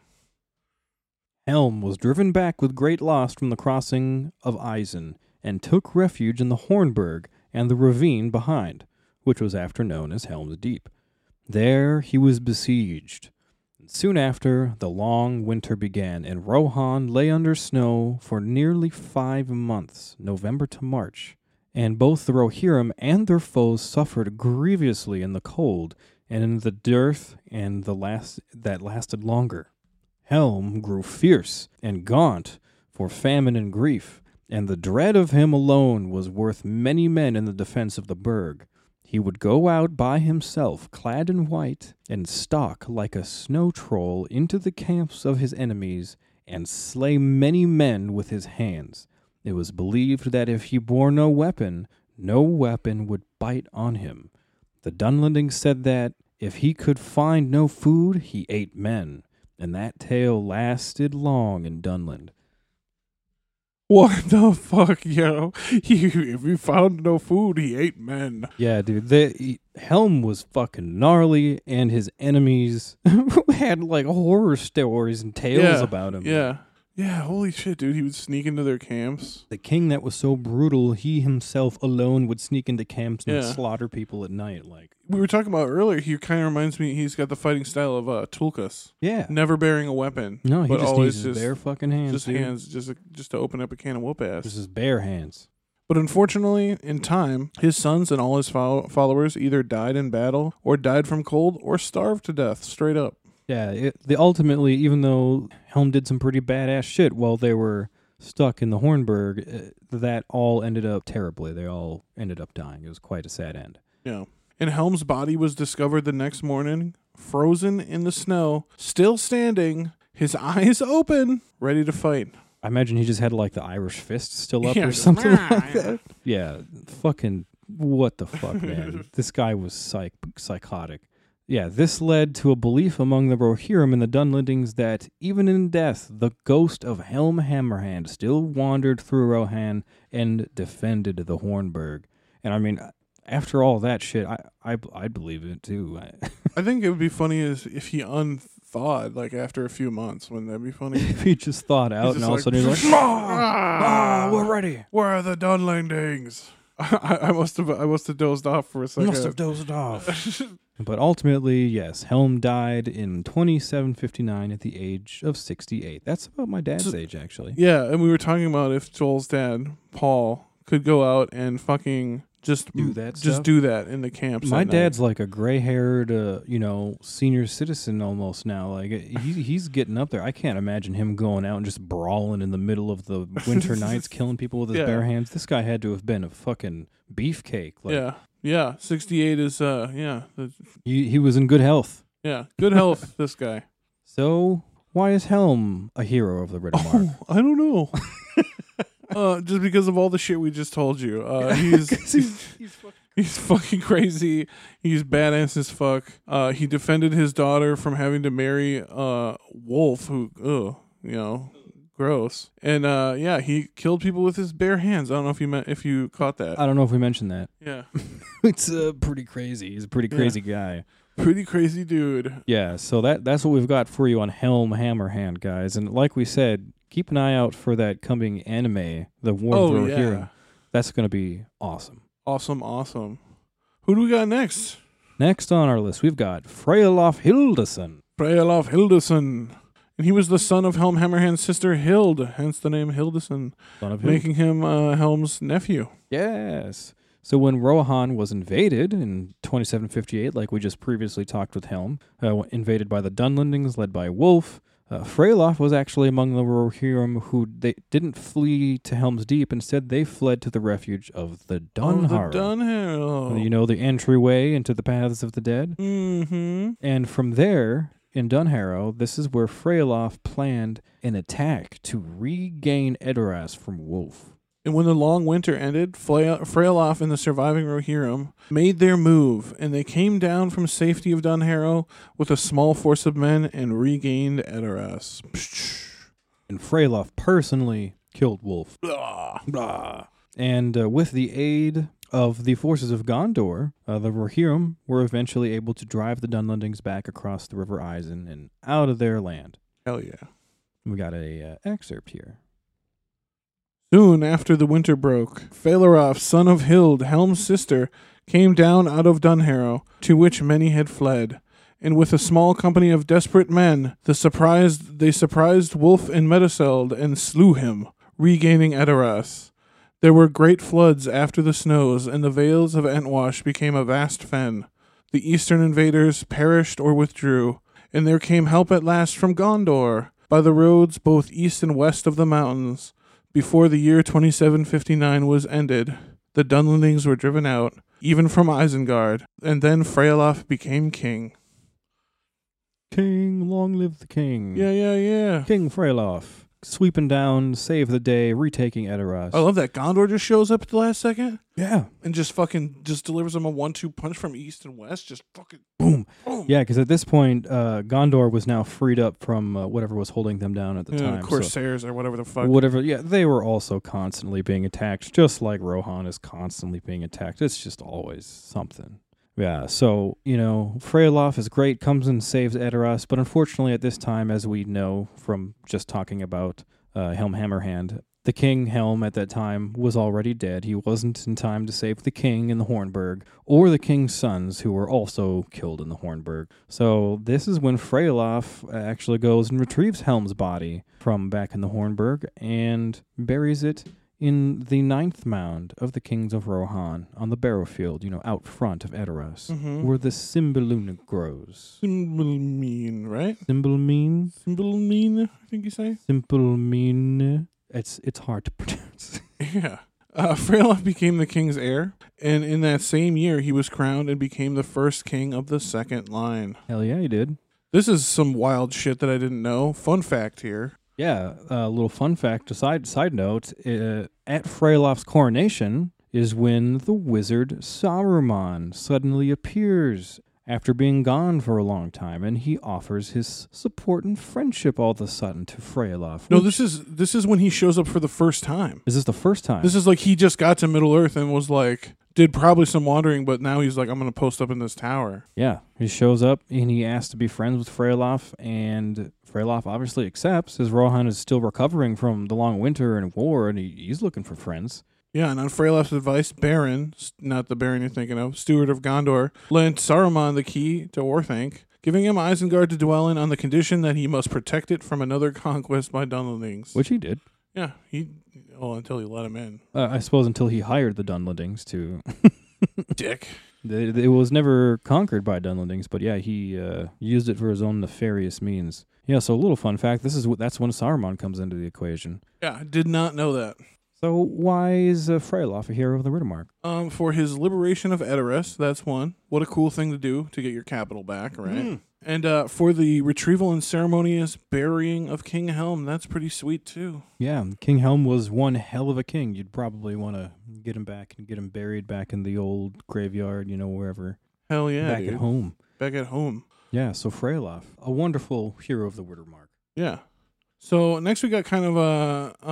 Helm was driven back with great loss from the crossing of Eisen and took refuge in the Hornburg and the ravine behind, which was after known as Helm's Deep. There he was besieged. Soon after, the long winter began, and Rohan lay under snow for nearly five months, November to March. And both the Rohirrim and their foes suffered grievously in the cold and in the dearth and the last that lasted longer. Helm grew fierce and gaunt for famine and grief, and the dread of him alone was worth many men in the defense of the burg. He would go out by himself, clad in white, and stalk like a snow troll into the camps of his enemies, and slay many men with his hands. It was believed that if he bore no weapon, no weapon would bite on him. The Dunlendings said that if he could find no food, he ate men, and that tale lasted long in Dunland. What the fuck, yo? He, if he found no food, he ate men. Yeah, dude. The he- Helm was fucking gnarly, and his enemies had like horror stories and tales Yeah, about him. Yeah. Yeah, holy shit, dude. He would sneak into their camps. The king that was so brutal, he himself alone would sneak into camps and Yeah. slaughter people at night. Like, We were talking about earlier, he kind of reminds me, he's got the fighting style of uh, Tulkas. yeah. Never bearing a weapon. No, he but just always needs his just, bare fucking hands. just dude. hands, just, just to open up a can of whoop ass. Just his bare hands. But unfortunately, in time, his sons and all his fol- followers either died in battle, or died from cold, or starved to death, straight up. Yeah, it, the ultimately, even though Helm did some pretty badass shit while they were stuck in the Hornburg, uh, that all ended up terribly. They all ended up dying. It was quite a sad end. Yeah. And Helm's body was discovered the next morning, frozen in the snow, still standing, his eyes open, ready to fight. I imagine he just had like the Irish fist still up Yeah, or something "Rah!" like that. Yeah, fucking what the fuck, man? this guy was psych psychotic. Yeah, this led to a belief among the Rohirrim and the Dunlendings that even in death, the ghost of Helm Hammerhand still wandered through Rohan and defended the Hornburg. And I mean, after all that shit, I I I believe it too. I, I think it would be funny is if he unthawed, like after a few months. Wouldn't that be funny? if he just thawed out and just all of a sudden he's like, Ah, "Ah, we're ready." Where are the Dunlendings? I, I must have I must have dozed off for a second. Must have dozed off. But ultimately, yes, Helm died in 2759 at the age of 68. That's about my dad's So- age, actually. yeah, and we were talking about if Joel's dad, Paul, could go out and fucking just Do that just stuff? do that in the camps. My dad's like a gray-haired, uh, you know, senior citizen almost now. Like he, he's getting up there. I can't imagine him going out and just brawling in the middle of the winter nights, killing people with his Yeah. bare hands. This guy had to have been a fucking beefcake. Like, yeah, yeah. Sixty eight is uh yeah he, he was in good health. yeah good health. this guy. So why is Helm a hero of the Riddermark? Oh, I don't know. uh, just because of all the shit we just told you. Uh, he's he's, fucking crazy. He's badass as fuck. Uh, he defended his daughter from having to marry uh Wulf, who ugh, you know, gross. And uh, yeah, he killed people with his bare hands. I don't know if you meant if you caught that. I don't know if we mentioned that. yeah, it's uh, pretty crazy. He's a pretty crazy guy. pretty crazy dude. Yeah, so that that's what we've got for you on Helm Hammerhand, guys. And like we said, keep an eye out for that coming anime, The War Oh yeah, That's going to be awesome. awesome, awesome. Who do we got next? Next on our list, we've got Frealaf Hildeson. Frealaf Hildeson. And he was the son of Helm Hammerhand's sister Hild, hence the name Hildeson, Son of Hild. making him uh, Helm's nephew. Yes. So when Rohan was invaded in 2758, like we just previously talked with Helm, uh, invaded by the Dunlendings led by Wulf, uh, Frealaf was actually among the Rohirrim who they didn't flee to Helm's Deep. Instead, they fled to the refuge of the Oh, the. Dunharrow. You know, the entryway into the paths of the dead. Mm-hmm. And from there, in Dunharrow, this is where Frealaf planned an attack to regain Edoras from Wulf. And when the long winter ended, Frey- Frealaf and the surviving Rohirrim made their move, and they came down from safety of Dunharrow with a small force of men and regained Edoras. And Frealaf personally killed Wulf. Blah. Blah. And uh, with the aid of the forces of Gondor, uh, the Rohirrim were eventually able to drive the Dunlendings back across the River Isen and out of their land. Hell yeah. We got a uh, excerpt here. Soon after the winter broke, Frealaf, son of Hild, Helm's sister, came down out of Dunharrow, to which many had fled. And with a small company of desperate men, the surprised they surprised Wulf in Meduseld and slew him, regaining Edoras. There were great floods after the snows, and the vales of Entwash became a vast fen. The eastern invaders perished or withdrew, and there came help at last from Gondor, by the roads both east and west of the mountains. Before the year 2759 was ended, the Dunlendings were driven out, even from Isengard, and then Frealaf became king. King, long live the king. Yeah, yeah, yeah. King Frealaf, sweeping down, save the day, retaking Edoras. I love that Gondor just shows up at the last second yeah. and just fucking just delivers them a one-two punch from east and west. Just fucking Boom. boom. Yeah, because at this point, uh, Gondor was now freed up from uh, whatever was holding them down at the Yeah, time. so- Corsairs or whatever the fuck. whatever. Yeah, they were also constantly being attacked, just like Rohan is constantly being attacked. It's just always something. Yeah, so, you know, Frealaf is great, comes and saves Edoras, but unfortunately at this time, as we know from just talking about uh, Helm Hammerhand, the king Helm at that time was already dead. He wasn't in time to save the king in the Hornburg, or the king's sons, who were also killed in the Hornburg. So this is when Frealaf actually goes and retrieves Helm's body from back in the Hornburg and buries it in the ninth mound of the kings of Rohan on the barrow field, you know, out front of Edoras, Mhm. where the Cymbaluna grows. Cymbalmean, right? Cymbalmine? Cymbalmean, I think you say. Cymbalmine? It's, it's hard to pronounce. Yeah. Uh, Frealaf became the king's heir, and in that same year, he was crowned and became the first king of the second line. Hell yeah, he did. This is some wild shit that I didn't know. Fun fact here. Yeah, a little fun fact, a side, note, uh, at Frealaf's coronation is when the wizard Saruman suddenly appears after being gone for a long time, and he offers his support and friendship all of a sudden to Frealaf. No, this is this is when he shows up for the first time. is this the first time? This is like he just got to Middle Earth and was like did probably some wandering, but now he's like, I'm gonna post up in this tower. yeah, he shows up and he asks to be friends with Frealaf, and Frealaf obviously accepts, as Rohan is still recovering from the long winter and war, and he, he's looking for friends. Yeah, and on Frealaf's advice, Beren, not the Beren you're thinking of, steward of Gondor, lent Saruman the key to Orthanc, giving him Isengard to dwell in on the condition that he must protect it from another conquest by Dunlendings. Which he did. yeah, he well until he let him in. Uh, I suppose until he hired the Dunlendings to Dick. It, was never conquered by Dunlendings, but yeah, he uh, used it for his own nefarious means. Yeah, so a little fun fact: this is that's when Saruman comes into the equation. Yeah, I did not know that. So why is uh, Frealaf a hero of the Riddermark? Um, for his liberation of Edoras, that's one. What a cool thing to do to get your capital back, right? Mm. And uh, for the retrieval and ceremonious burying of King Helm, that's pretty sweet too. Yeah, King Helm was one hell of a king. You'd probably want to get him back and get him buried back in the old graveyard, you know, wherever Hell yeah, back dude. at home. Back at home. Yeah, so Frealaf, a wonderful hero of the Riddermark. Yeah. So next we got kind of a uh,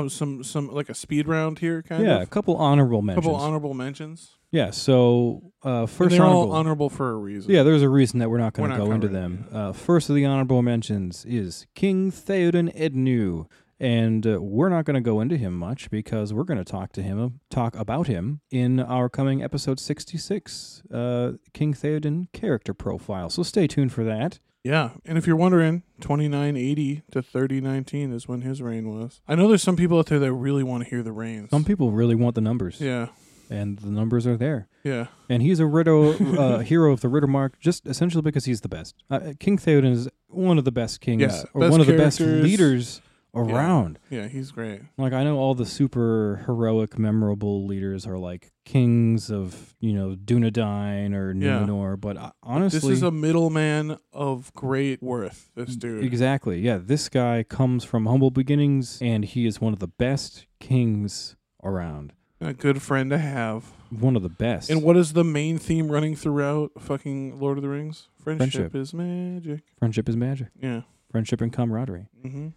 of some some like a speed round here, kind yeah, of. a couple honorable A mentions. couple honorable mentions. yeah, so uh, And first they're honorable. all honorable for a reason. Yeah, there's a reason that we're not going We're to not go into covering them. Uh, first of the honorable mentions is King Theoden Ednew, and uh, we're not going to go into him much because we're going to talk to him, talk about him in our coming episode 66, uh, King Theoden character profile. So stay tuned for that. Yeah, and if you're wondering, 2980 to 3019 is when his reign was. I know there's some people out there that really want to hear the reigns. Some people really want the numbers, Yeah, and the numbers are there. yeah. And he's a Ritter, uh, hero of the Ritter Mark, just essentially because he's the best. Uh, King Theoden is one of the best kings, Yeah, or best one of the best leaders around. Yeah, he's great. Like I know all the super heroic, memorable leaders are like kings of you know Dunedain or Yeah. Numenor, but uh, honestly, this is a middleman of great worth. This dude. exactly yeah. This guy comes from humble beginnings, and he is one of the best kings around. A good friend to have. One of the best. And what is the main theme running throughout fucking Lord of the Rings? Friendship, Friendship. is magic. friendship is magic. Yeah. Friendship and camaraderie. hmm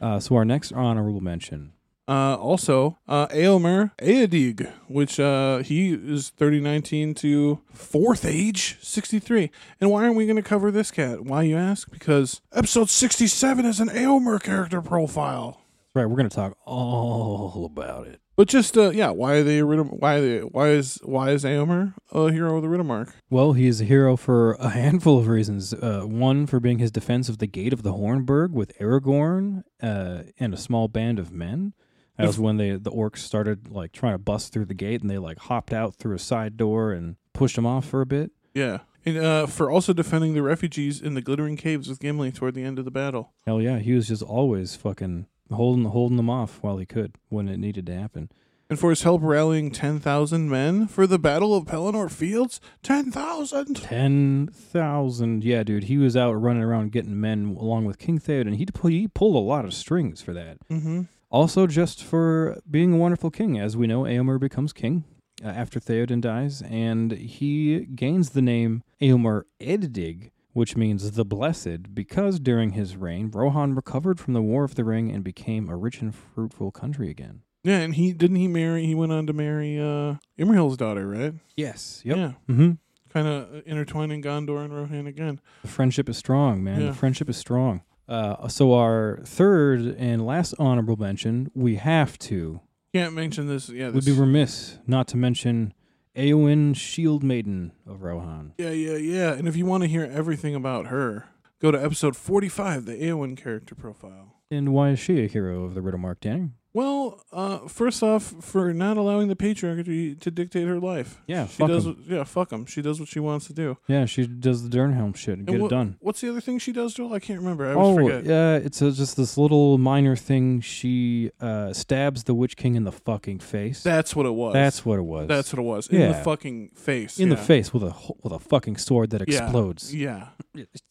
Uh, so our next honorable mention, Uh, also, uh, Eomer Eadig, which uh, he is 3019 to fourth age, 63. And why aren't we going to cover this cat? Why, you ask? Because episode 67 is an Eomer character profile. Right, we're gonna talk all about it. But just uh, yeah, why are they Riddim- why they why is why is Eomer a hero of the Riddermark? Well, he's a hero for a handful of reasons. Uh, one, for being his defense of the gate of the Hornburg with Aragorn uh, and a small band of men. That was when they the orcs started like trying to bust through the gate, and they like hopped out through a side door and pushed him off for a bit. Yeah, and uh, for also defending the refugees in the glittering caves with Gimli toward the end of the battle. Hell yeah, he was just always fucking holding holding them off while he could when it needed to happen. And for his help rallying 10,000 men for the Battle of Pelennor Fields? 10,000! Ten thousand, yeah, dude. He was out running around getting men along with King Theoden. He pull, he pulled a lot of strings for that. Mm-hmm. Also, just for being a wonderful king. As we know, Eomer becomes king uh, after Theoden dies, and he gains the name Eomer Eadig, which means the blessed, because during his reign, Rohan recovered from the War of the Ring and became a rich and fruitful country again. Yeah, and he didn't he marry, he went on to marry uh, Imrahil's daughter, right? Yes. Yeah. Mm-hmm. Kind of intertwining Gondor and Rohan again. The friendship is strong, man. Yeah. The friendship is strong. Uh, so our third and last honorable mention, we have to Can't mention this. Yeah, this would be remiss not to mention Eowyn Shield Maiden of Rohan. yeah, yeah, yeah. And if you want to hear everything about her, go to episode 45, the Eowyn character profile. And why is she a hero of the Riddermark, Danny? Well, uh, first off, for not allowing the patriarchy to dictate her life. Yeah, She fuck does. 'em. Yeah, fuck them. She does what she wants to do. Yeah, she does the Dernhelm shit and And get what- it done. What's the other thing she does, Joel? I can't remember. I always Oh, forget. yeah, it's a, just this little minor thing. She uh, stabs the Witch King in the fucking face. That's what it was. That's what it was. That's what it was. In the Yeah. fucking face. in yeah. the face with a ho- with a fucking sword that Yeah. explodes. Yeah. It's,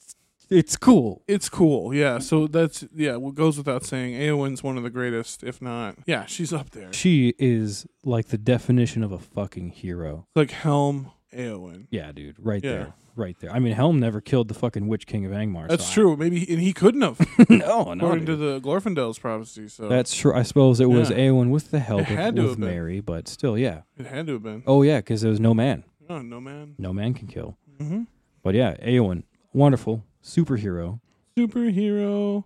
it's cool. It's cool. Yeah. So that's yeah. What goes without saying. Eowyn's one of the greatest, if not. Yeah, she's up there. She is like the definition of a fucking hero. Like Helm Eowyn. Yeah, dude, right Yeah. there, right there. I mean, Helm never killed the fucking Witch King of Angmar. That's so I- true. Maybe and he couldn't have, no, no, according to the Glorfindel's prophecy. So That's true. I suppose it was Yeah. Eowyn with the help of with have been. Merry, but still, yeah. it had to have been. Oh yeah, because there was no man. Oh no, man. No man can kill. Mm-hmm. But yeah, Eowyn, wonderful superhero. Superhero.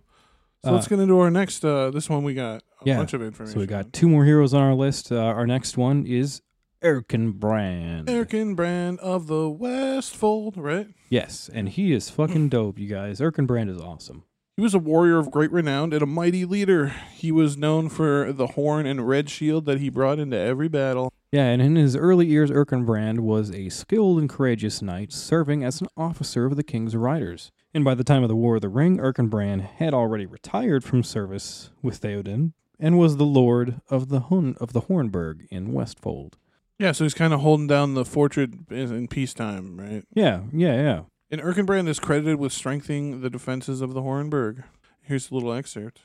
So Uh, let's get into our next. uh This one we got a yeah. bunch of information. So we got two more heroes on our list. Uh, our next one is Erkenbrand. Erkin Brand of the Westfold. Right. yes, and he is fucking dope, you guys. Erkenbrand is awesome. He was a warrior of great renown and a mighty leader. He was known for the horn and red shield that he brought into every battle. Yeah, and in his early years, Erkenbrand was a skilled and courageous knight serving as an officer of the king's riders. And by the time of the War of the Ring, Erkenbrand had already retired from service with Theoden and was the lord of the Hun- of the Hornburg in Westfold. Yeah, so he's kind of holding down the fortress in in peacetime, right? Yeah, yeah, yeah. And Erkenbrand is credited with strengthening the defenses of the Hornburg. Here's a little excerpt.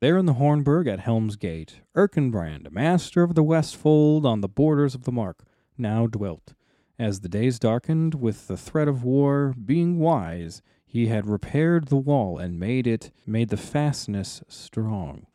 There in the Hornburg at Helm's Gate, Erkenbrand, master of the Westfold on the borders of the Mark, now dwelt. As the days darkened with the threat of war, being wise, he had repaired the wall and made it made the fastness strong.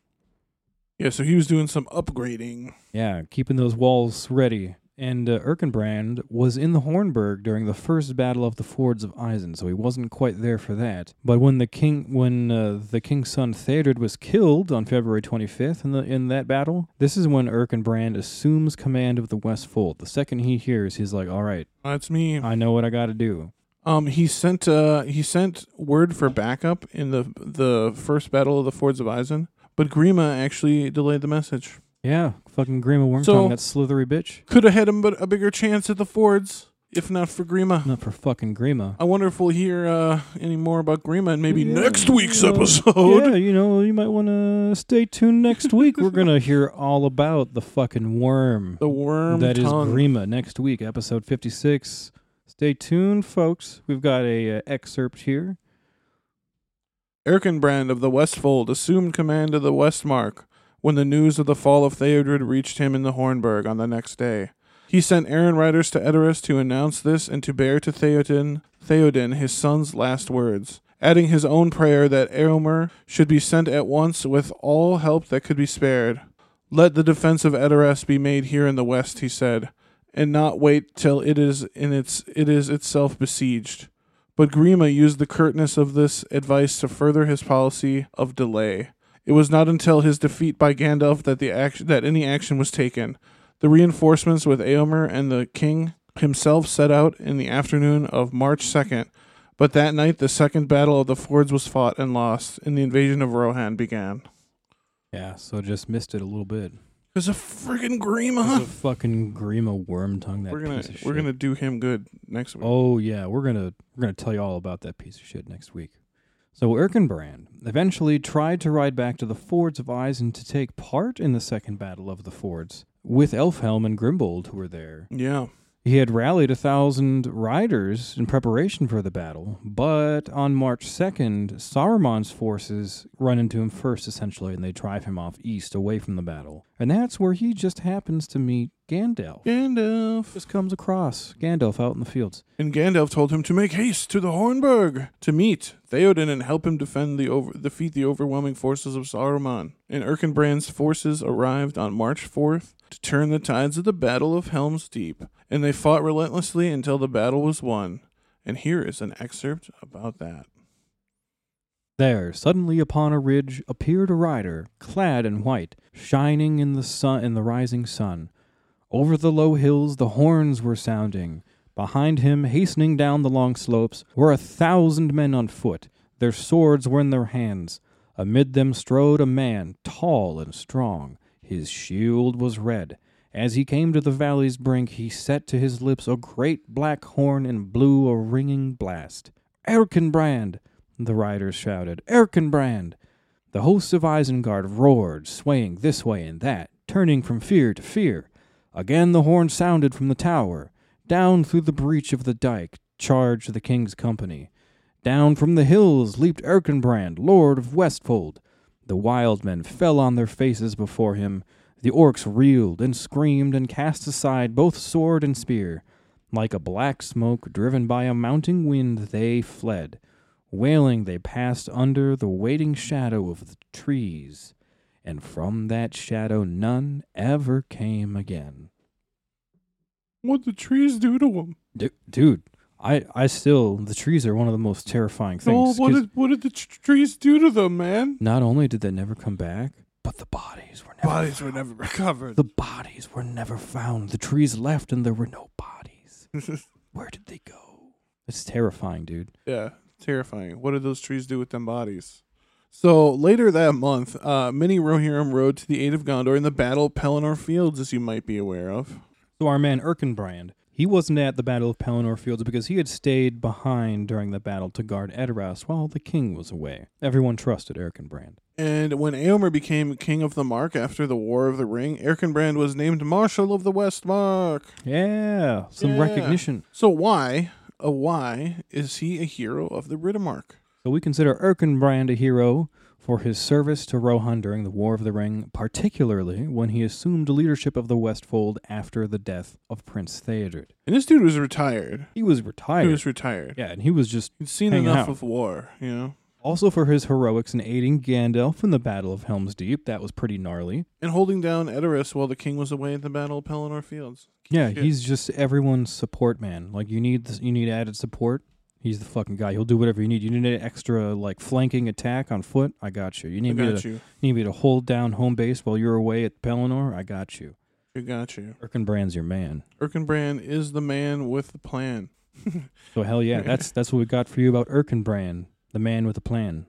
Yeah, so he was doing some upgrading. Yeah, keeping those walls ready. And uh, Erkenbrand was in the Hornburg during the first battle of the fords of Eisen, so he wasn't quite there for that. But when the king, when uh, the king's son Theodred was killed on February 25th in the in that battle, this is when Erkenbrand assumes command of the Westfold. The second he hears, he's like, "All right, That's me. I know what I got to do." Um, he sent uh he sent word for backup in the the first battle of the fords of Eisen, but Grima actually delayed the message. Yeah, fucking Grima Wormtongue, So- that slithery bitch. Could have had him, but a bigger chance at the fords if not for Grima. Not for fucking Grima. I wonder if we'll hear uh, any more about Grima in maybe Yeah, next week's episode. Yeah, you know, you might want to stay tuned next week. We're gonna hear all about the fucking worm The worm that is tongue. Grima next week, episode fifty-six. Stay tuned, folks. We've got a uh, excerpt here. Erkenbrand of the Westfold assumed command of the Westmark when the news of the fall of Theodred reached him in the Hornburg on the next day. He sent errand riders to Edoras to announce this and to bear to Theoden, Theoden his son's last words. adding his own prayer that Eomer should be sent at once with all help that could be spared. Let the defense of Edoras be made here in the west, he said, and not wait till it is in its it is itself besieged. But Grima used the curtness of this advice to further his policy of delay. It was not until his defeat by Gandalf that the action that any action was taken. The reinforcements with Eomer and the king himself set out in the afternoon of March 2nd, but that night the second battle of the fords was fought and lost, and the invasion of Rohan began. Yeah, so just missed it a little bit. There's a friggin' It's a fucking Grima Wormtongue. That We're gonna piece of we're shit. gonna do him good next week. Oh yeah, we're gonna we're gonna tell you all about that piece of shit next week. So Erkenbrand eventually tried to ride back to the fords of Eisen to take part in the second battle of the fords with Elfhelm and Grimbold who were there. Yeah. He had rallied a thousand riders in preparation for the battle, but on March 2nd, Saruman's forces run into him first, essentially, and they drive him off east away from the battle. And that's where he just happens to meet Gandalf. Gandalf. Just comes across Gandalf out in the fields. And Gandalf told him to make haste to the Hornburg to meet Theoden and help him defend the over- defeat the overwhelming forces of Saruman. And Erkenbrand's forces arrived on March 4th to turn the tides of the Battle of Helm's Deep, and they fought relentlessly until the battle was won. And here is an excerpt about that. There, suddenly upon a ridge, appeared a rider, clad in white, shining in the sun in the rising sun. Over the low hills the horns were sounding. Behind him, hastening down the long slopes, were a thousand men on foot. Their swords were in their hands. Amid them strode a man, tall and strong. His shield was red. As he came to the valley's brink, he set to his lips a great black horn and blew a ringing blast. Erkenbrand! The riders shouted, Erkenbrand! The hosts of Isengard roared, swaying this way and that, turning from fear to fear. Again the horn sounded from the tower. Down through the breach of the dike charged the king's company. Down from the hills leaped Erkenbrand, lord of Westfold. The wild men fell on their faces before him. The orcs reeled and screamed and cast aside both sword and spear. Like a black smoke driven by a mounting wind, they fled. Wailing, they passed under the waiting shadow of the trees, and from that shadow none ever came again. What the trees do to him? Du- dude, I, I still, the trees are one of the most terrifying Oh, things. what 'cause did what did the tr- trees do to them, man? not only did they never come back, but the bodies were never Bodies were never recovered. The bodies were never found. The trees left and there were no bodies. Where did they go? It's terrifying, dude. Yeah, terrifying. What did those trees do with them bodies? So later that month, uh, many Rohirrim rode to the aid of Gondor in the Battle of Pelennor Fields, as you might be aware of. So our man Erkenbrand, he wasn't at the Battle of Pelennor Fields because he had stayed behind during the battle to guard Edoras while the king was away. Everyone trusted Erkenbrand. And when Eomer became king of the Mark after the War of the Ring, Erkenbrand was named Marshal of the West Mark. Yeah, some Yeah. recognition. So why, uh, why is he a hero of the Riddermark? So we consider Erkenbrand a hero for his service to Rohan during the War of the Ring, particularly when he assumed leadership of the Westfold after the death of Prince Theodred. And this dude was retired. He was retired. He was retired. yeah, and he was just He'd seen enough out. of war, you know. also for his heroics in aiding Gandalf in the Battle of Helm's Deep. That was pretty gnarly. And holding down Edoras while the king was away at the Battle of Pelennor Fields. Yeah, Shit. he's just everyone's support man. Like you need this, you need added support. He's the fucking guy. He'll do whatever you need. You need an extra like flanking attack on foot. I got you. You need me to you. you need me to hold down home base while you're away at Pelennor. I got you. I got you. Erkenbrand's your man. Erkenbrand is the man with the plan. So hell yeah, that's that's what we got for you about Erkenbrand, the man with the plan.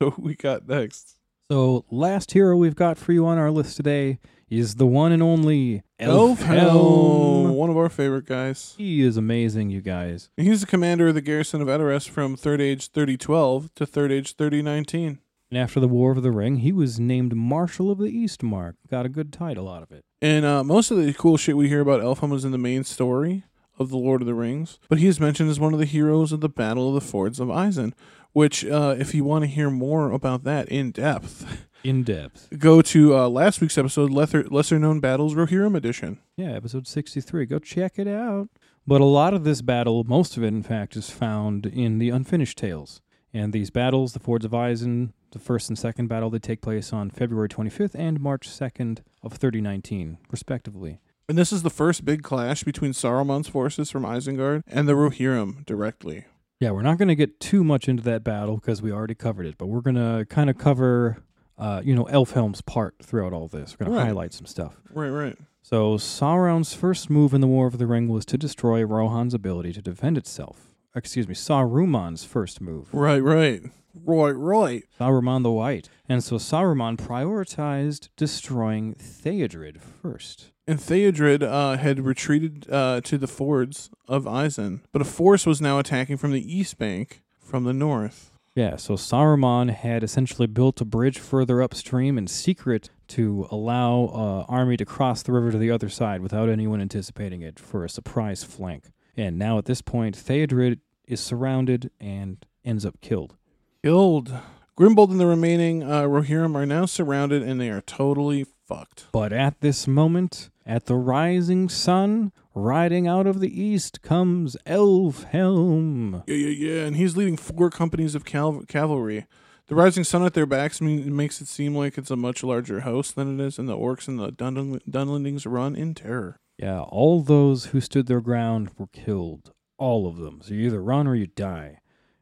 So we got next. So last hero we've got for you on our list today is the one and only Elfhelm, Elfhelm. one of our favorite guys. He is amazing, you guys. He's the commander of the garrison of Edoras from Third Age 3012 to Third Age 3019. And after the War of the Ring, he was named Marshal of the East Mark. Got a good title out of it. And uh, most of the cool shit we hear about Elfhelm is in the main story of The Lord of the Rings. But he is mentioned as one of the heroes of the Battle of the Fords of Isen, which, uh, if you want to hear more about that in depth, In depth. go to uh, last week's episode, Lesser, Lesser Known Battles Rohirrim Edition. Yeah, episode 63. Go check it out. But a lot of this battle, most of it, in fact, is found in the Unfinished Tales. And these battles, the Fords of Eisen, the first and second battle, they take place on February 25th and March 2nd of 3019, respectively. And this is the first big clash between Saruman's forces from Isengard and the Rohirrim directly. Yeah, we're not going to get too much into that battle because we already covered it, but we're going to kind of cover, uh, you know, Elfhelm's part throughout all this. We're going Right. to highlight some stuff. Right, right. So Sauron's first move in the War of the Ring was to destroy Rohan's ability to defend itself. Excuse me, Saruman's first move. Right, right. Right, right. Saruman the White. And so Saruman prioritized destroying Theodred first. And Theodred uh, had retreated uh, to the fords of Isen, but a force was now attacking from the east bank from the north. Yeah, so Saruman had essentially built a bridge further upstream in secret to allow uh, army to cross the river to the other side without anyone anticipating it for a surprise flank. And now at this point, Theodred is surrounded and ends up killed. Killed. Grimbold and the remaining uh, Rohirrim are now surrounded and they are totally fucked. But at this moment, at the rising sun, riding out of the east comes Elfhelm. Yeah, yeah, yeah. And he's leading four companies of cal- cavalry. The rising sun at their backs mean, makes it seem like it's a much larger host than it is, and the orcs and the Dunl- Dunlendings run in terror. Yeah, all those who stood their ground were killed. All of them. So you either run or you die.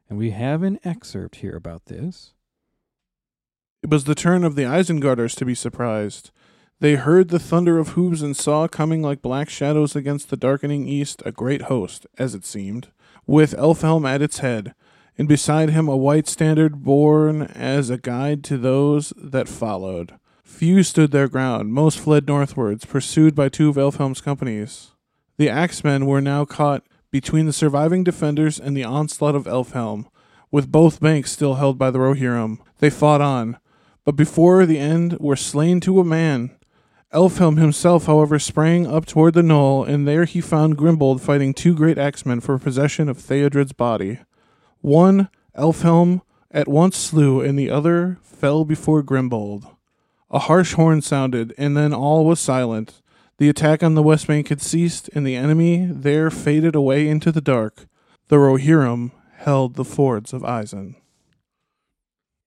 And we have an excerpt here about this. It was the turn of the Isengarders to be surprised. They heard the thunder of hooves and saw coming like black shadows against the darkening east a great host, as it seemed, with Elfhelm at its head, and beside him a white standard borne as a guide to those that followed. Few stood their ground, most fled northwards, pursued by two of Elfhelm's companies. The axemen were now caught between the surviving defenders and the onslaught of Elfhelm, with both banks still held by the Rohirrim. They fought on, but before the end were slain to a man. Elfhelm himself, however, sprang up toward the knoll, and there he found Grimbold fighting two great axemen for possession of Theodred's body. One Elfhelm at once slew, and the other fell before Grimbold. A harsh horn sounded, and then all was silent. The attack on the west bank had ceased, and the enemy there faded away into the dark. The Rohirrim held the fords of Isen.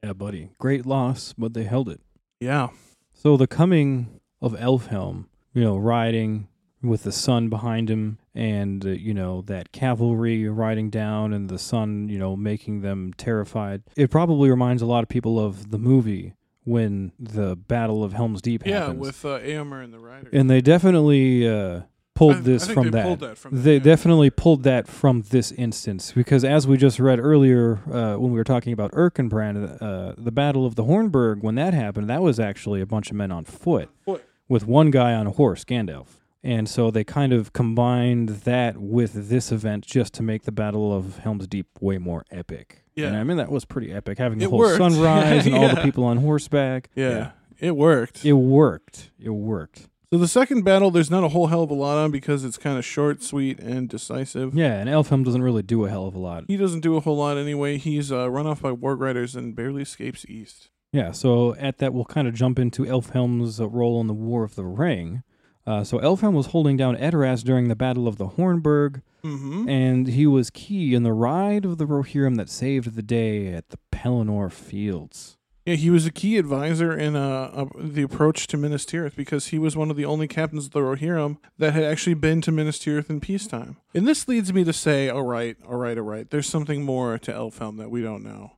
Yeah, buddy. Great loss, but they held it. Yeah. So the coming of Elfhelm, you know, riding with the sun behind him and, uh, you know, that cavalry riding down and the sun, you know, making them terrified. It probably reminds a lot of people of the movie when the Battle of Helm's Deep Yeah, happens. with uh, Eomer and the Rider. and they definitely uh, pulled I- this I from they that. pulled that from that, they yeah. definitely pulled that from this instance because, as we just read earlier, uh, when we were talking about Erkenbrand, uh, the Battle of the Hornburg, when that happened, that was actually a bunch of men on foot Foot. With one guy on a horse, Gandalf. And so they kind of combined that with this event just to make the Battle of Helm's Deep way more epic. Yeah. And I mean, that was pretty epic, having the It whole worked. sunrise and all the people on horseback. yeah, it worked. It worked. It worked. so the second battle, there's not a whole hell of a lot on because it's kind of short, sweet, and decisive. Yeah, and Elfhelm doesn't really do a hell of a lot. He doesn't do a whole lot anyway. He's uh, run off by warg riders and barely escapes east. Yeah, so at that, we'll kind of jump into Elfhelm's role in the War of the Ring. Uh, so Elfhelm was holding down Edoras during the Battle of the Hornburg, Mm-hmm. and he was key in the ride of the Rohirrim that saved the day at the Pelennor Fields. Yeah, he was a key advisor in uh, uh, the approach to Minas Tirith because he was one of the only captains of the Rohirrim that had actually been to Minas Tirith in peacetime. And this leads me to say, all right, all right, all right, there's something more to Elfhelm that we don't know.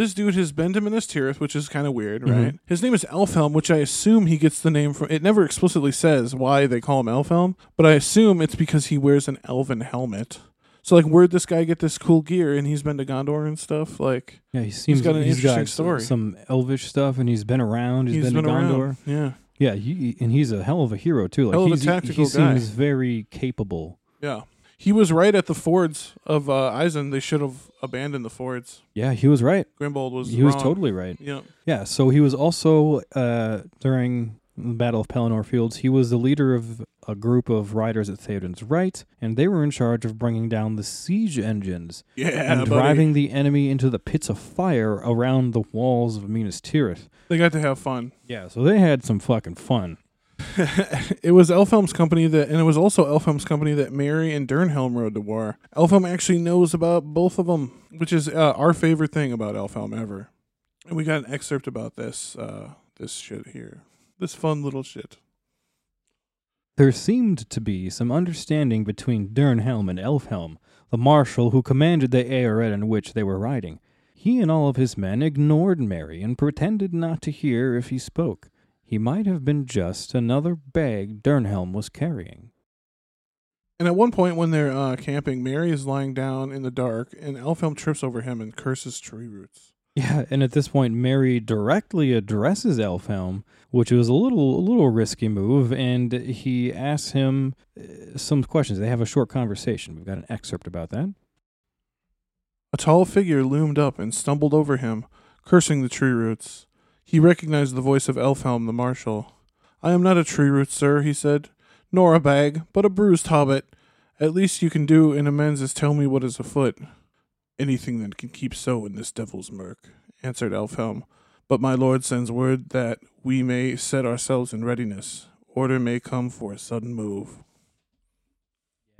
This dude has been to Minas Tirith, which is kind of weird, Mhm. right? His name is Elfhelm, which I assume he gets the name from. It never explicitly says why they call him Elfhelm, but I assume it's because he wears an elven helmet. So, like, where'd this guy get this cool gear? And he's been to Gondor and stuff. Like, Yeah, he seems got an he's interesting got story. some elvish stuff, and he's been around. he's he's been, been to Gondor. around. Yeah. Yeah, he, and he's a hell of a hero too. Like Hell of a he's, he- tactical he guy. seems very capable. Yeah. He was right at the fords of uh, Eisen. They should have abandoned the fords. Yeah, he was right. Grimbold was He was totally right. Yeah. Yeah, so he was also uh, during the Battle of Pelennor Fields. He was the leader of a group of riders at Theoden's right, and they were in charge of bringing down the siege engines Yeah. and buddy. driving the enemy into the pits of fire around the walls of Minas Tirith. They got to have fun. Yeah, so they had some fucking fun. it was Elfhelm's company that, and it was also Elfhelm's company that Merry and Dernhelm rode to war. Elfhelm actually knows about both of them, which is uh, our favorite thing about Elfhelm ever. And we got an excerpt about this, uh, this shit here, this fun little shit. There seemed to be some understanding between Dernhelm and Elfhelm, the marshal who commanded the Eored in which they were riding. He and all of his men ignored Merry and pretended not to hear if he spoke. He might have been just another bag Dernhelm was carrying. And at one point, when they're uh, camping, Merry is lying down in the dark, and Elfhelm trips over him and curses tree roots. Yeah, and at this point, Merry directly addresses Elfhelm, which was a little a little risky move, and he asks him uh, some questions. They have a short conversation. We've got an excerpt about that. A tall figure loomed up and stumbled over him, cursing the tree roots. He recognized the voice of Elfhelm the marshal. I am not a tree root, sir, he said, nor a bag, but a bruised hobbit. At least you can do in amends is tell me what is afoot. Anything that can keep so in this devil's murk, answered Elfhelm. But my lord sends word that we may set ourselves in readiness. Order may come for a sudden move.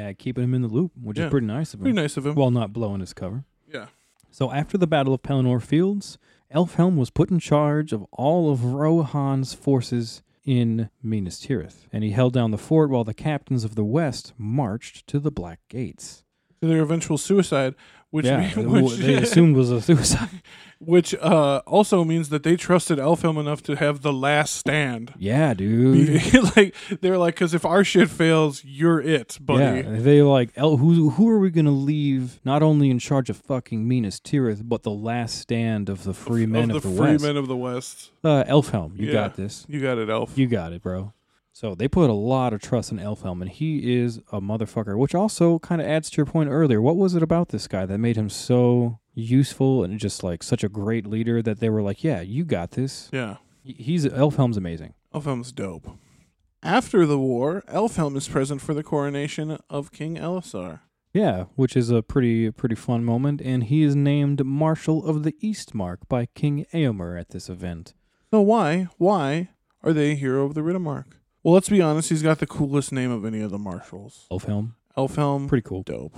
Yeah, keeping him in the loop, which Yeah. is pretty nice of him. Pretty nice of him. While not blowing his cover. yeah. So after the Battle of Pelennor Fields, Elfhelm was put in charge of all of Rohan's forces in Minas Tirith, and he held down the fort while the captains of the West marched to the Black Gates. To their eventual suicide, which yeah, which, they assumed was a suicide. which uh, also means that they trusted Elfhelm enough to have the last stand. Yeah, dude. Be- like they're like, because if our shit fails, you're it, buddy. Yeah, they like El, who who are we gonna leave not only in charge of fucking Minas Tirith, but the last stand of the free men of, of the, the, free West? men of the West. Uh, Elfhelm, you Yeah. got this. You got it, Elf. You got it, bro. So they put a lot of trust in Elfhelm, and he is a motherfucker. Which also kind of adds to your point earlier. What was it about this guy that made him so useful and just like such a great leader that they were like, "Yeah, you got this." yeah, He's Elfhelm's amazing. Elfhelm's dope. After the war, Elfhelm is present for the coronation of King Elessar. Yeah, which is a pretty pretty fun moment, and he is named Marshal of the Eastmark by King Eomer at this event. So why, why are they a hero of the Riddermark? Well, let's be honest. He's got the coolest name of any of the marshals. Elfhelm, Elfhelm, pretty cool. dope.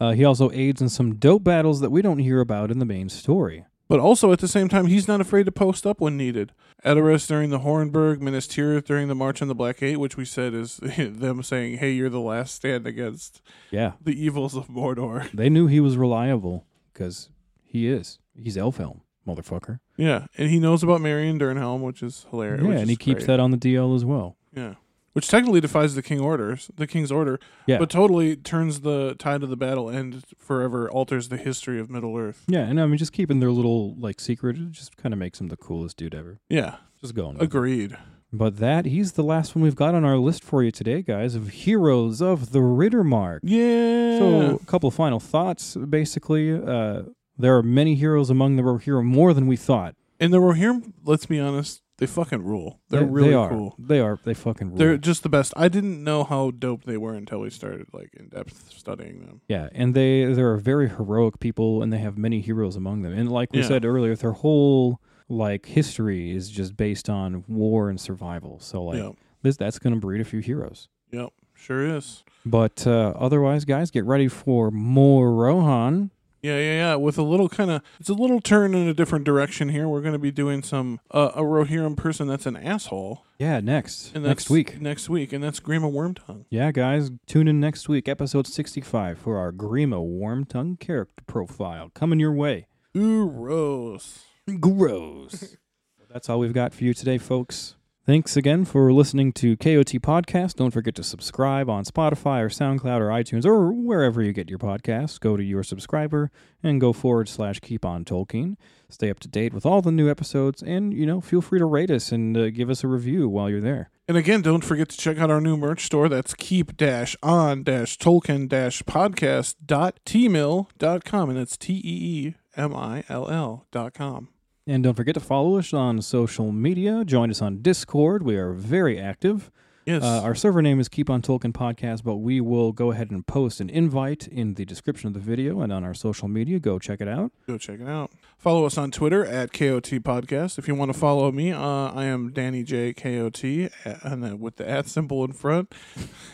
Uh, he also aids in some dope battles that we don't hear about in the main story. But also at the same time, he's not afraid to post up when needed. Edoras during the Hornburg, Minas Tirith during the March on the Black Gate, which we said is them saying, "Hey, you're the last stand against Yeah, the evils of Mordor." they knew he was reliable because he is. He's Elfhelm, motherfucker. Yeah, and he knows about Marion Dernhelm, which is hilarious. Yeah, which and he keeps great. that on the DL as well. Yeah, which technically defies the king orders, the king's order, Yeah, but totally turns the tide of the battle and forever alters the history of Middle Earth. yeah, and I mean, just keeping their little like secret it just kind of makes him the coolest dude ever. Yeah, Just going. it. agreed. But that he's the last one we've got on our list for you today, guys, of heroes of the Riddermark. Yeah. So, a couple final thoughts. Basically, uh, there are many heroes among the Rohirrim, more than we thought. and the Rohirrim, let's be honest, they fucking rule. They're they, really they are. cool. They are. They fucking rule. They're just the best. I didn't know how dope they were until we started like in depth studying them. yeah, and they they are very heroic people, and they have many heroes among them. And like we Yeah. said earlier, their whole like history is just based on war and survival. So like yep. this, that's going to breed a few heroes. Yep. Sure is. But uh, otherwise, guys, get ready for more Rohan. Yeah, yeah, yeah. With a little kind of, it's a little turn in a different direction here. We're going to be doing some uh, a Rohirrim person that's an asshole. Yeah, next And next that's week. Next week, and that's Grima Wormtongue. Yeah, guys, tune in next week, episode 65, for our Grima Wormtongue character profile coming your way. Rose. Gross. That's all we've got for you today, folks. Thanks again for listening to KOT Podcast. Don't forget to subscribe on Spotify or SoundCloud or iTunes or wherever you get your podcasts. Go to your subscriber and go forward slash keep on Tolkien. Stay up to date with all the new episodes and, you know, feel free to rate us and uh, give us a review while you're there. And again, don't forget to check out our new merch store. That's keep dash on dash Tolkien dash podcast dot teemill dot com, and that's T E E M I L L dot com. And don't forget to follow us on social media. Join us on Discord. We are very active. Yes. Uh, our server name is Keep on Tolkien Podcast, but we will go ahead and post an invite in the description of the video and on our social media. Go check it out. Go check it out. Follow us on Twitter at KOT Podcast. If you want to follow me, uh, I am Danny J KOT, and with the at symbol in front.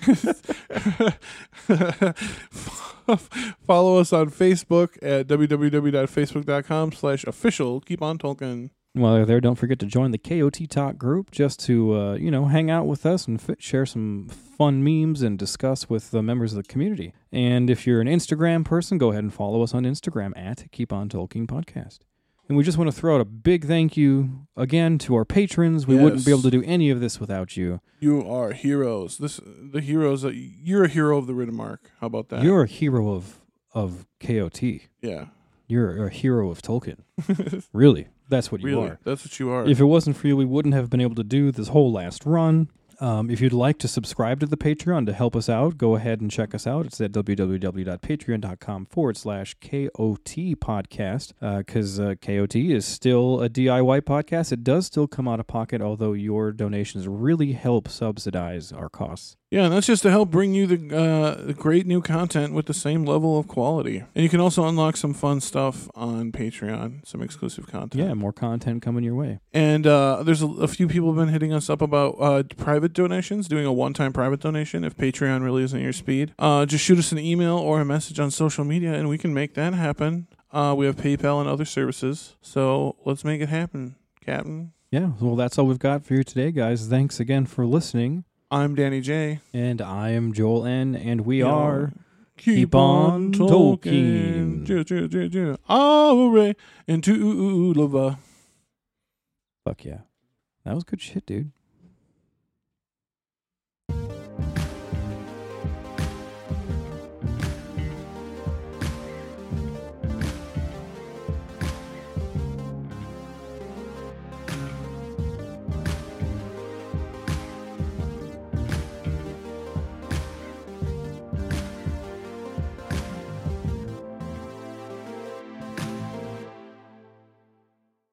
follow us on Facebook at www.facebook.com slash official Keep on Tolkien. While you're there, don't forget to join the KOT Talk group just to, uh, you know, hang out with us and share some fun memes and discuss with the members of the community. And if you're an Instagram person, go ahead and follow us on Instagram at Keep On Tolkien Podcast. And we just want to throw out a big thank you again to our patrons. We wouldn't be able to do any of this without you. You are heroes. This the heroes. That, you're a hero of the Riddermark. How about that? You're a hero of of KOT. yeah. You're a hero of Tolkien. really, that's what you really, are. that's what you are. If it wasn't for you, we wouldn't have been able to do this whole last run. Um, if you'd like to subscribe to the Patreon to help us out, go ahead and check us out. It's at www.patreon.com forward slash KOT podcast because uh, KOT is still a DIY podcast. It does still come out of pocket, although your donations really help subsidize our costs. Yeah, and that's just to help bring you the, uh, the great new content with the same level of quality. And you can also unlock some fun stuff on Patreon, some exclusive content. Yeah, more content coming your way. And uh, there's a, a few people have been hitting us up about uh, private donations, doing a one-time private donation if Patreon really isn't your speed. Uh, just shoot us an email or a message on social media, and we can make that happen. Uh, we have PayPal and other services, so let's make it happen, Captain. Yeah, well, that's all we've got for you today, guys. Thanks again for listening. I'm Danny J. And I am Joel N, and we Yeah. are. Keep, on Tolkien. Ju. Aure entuluva. Fuck yeah. That was good shit, dude.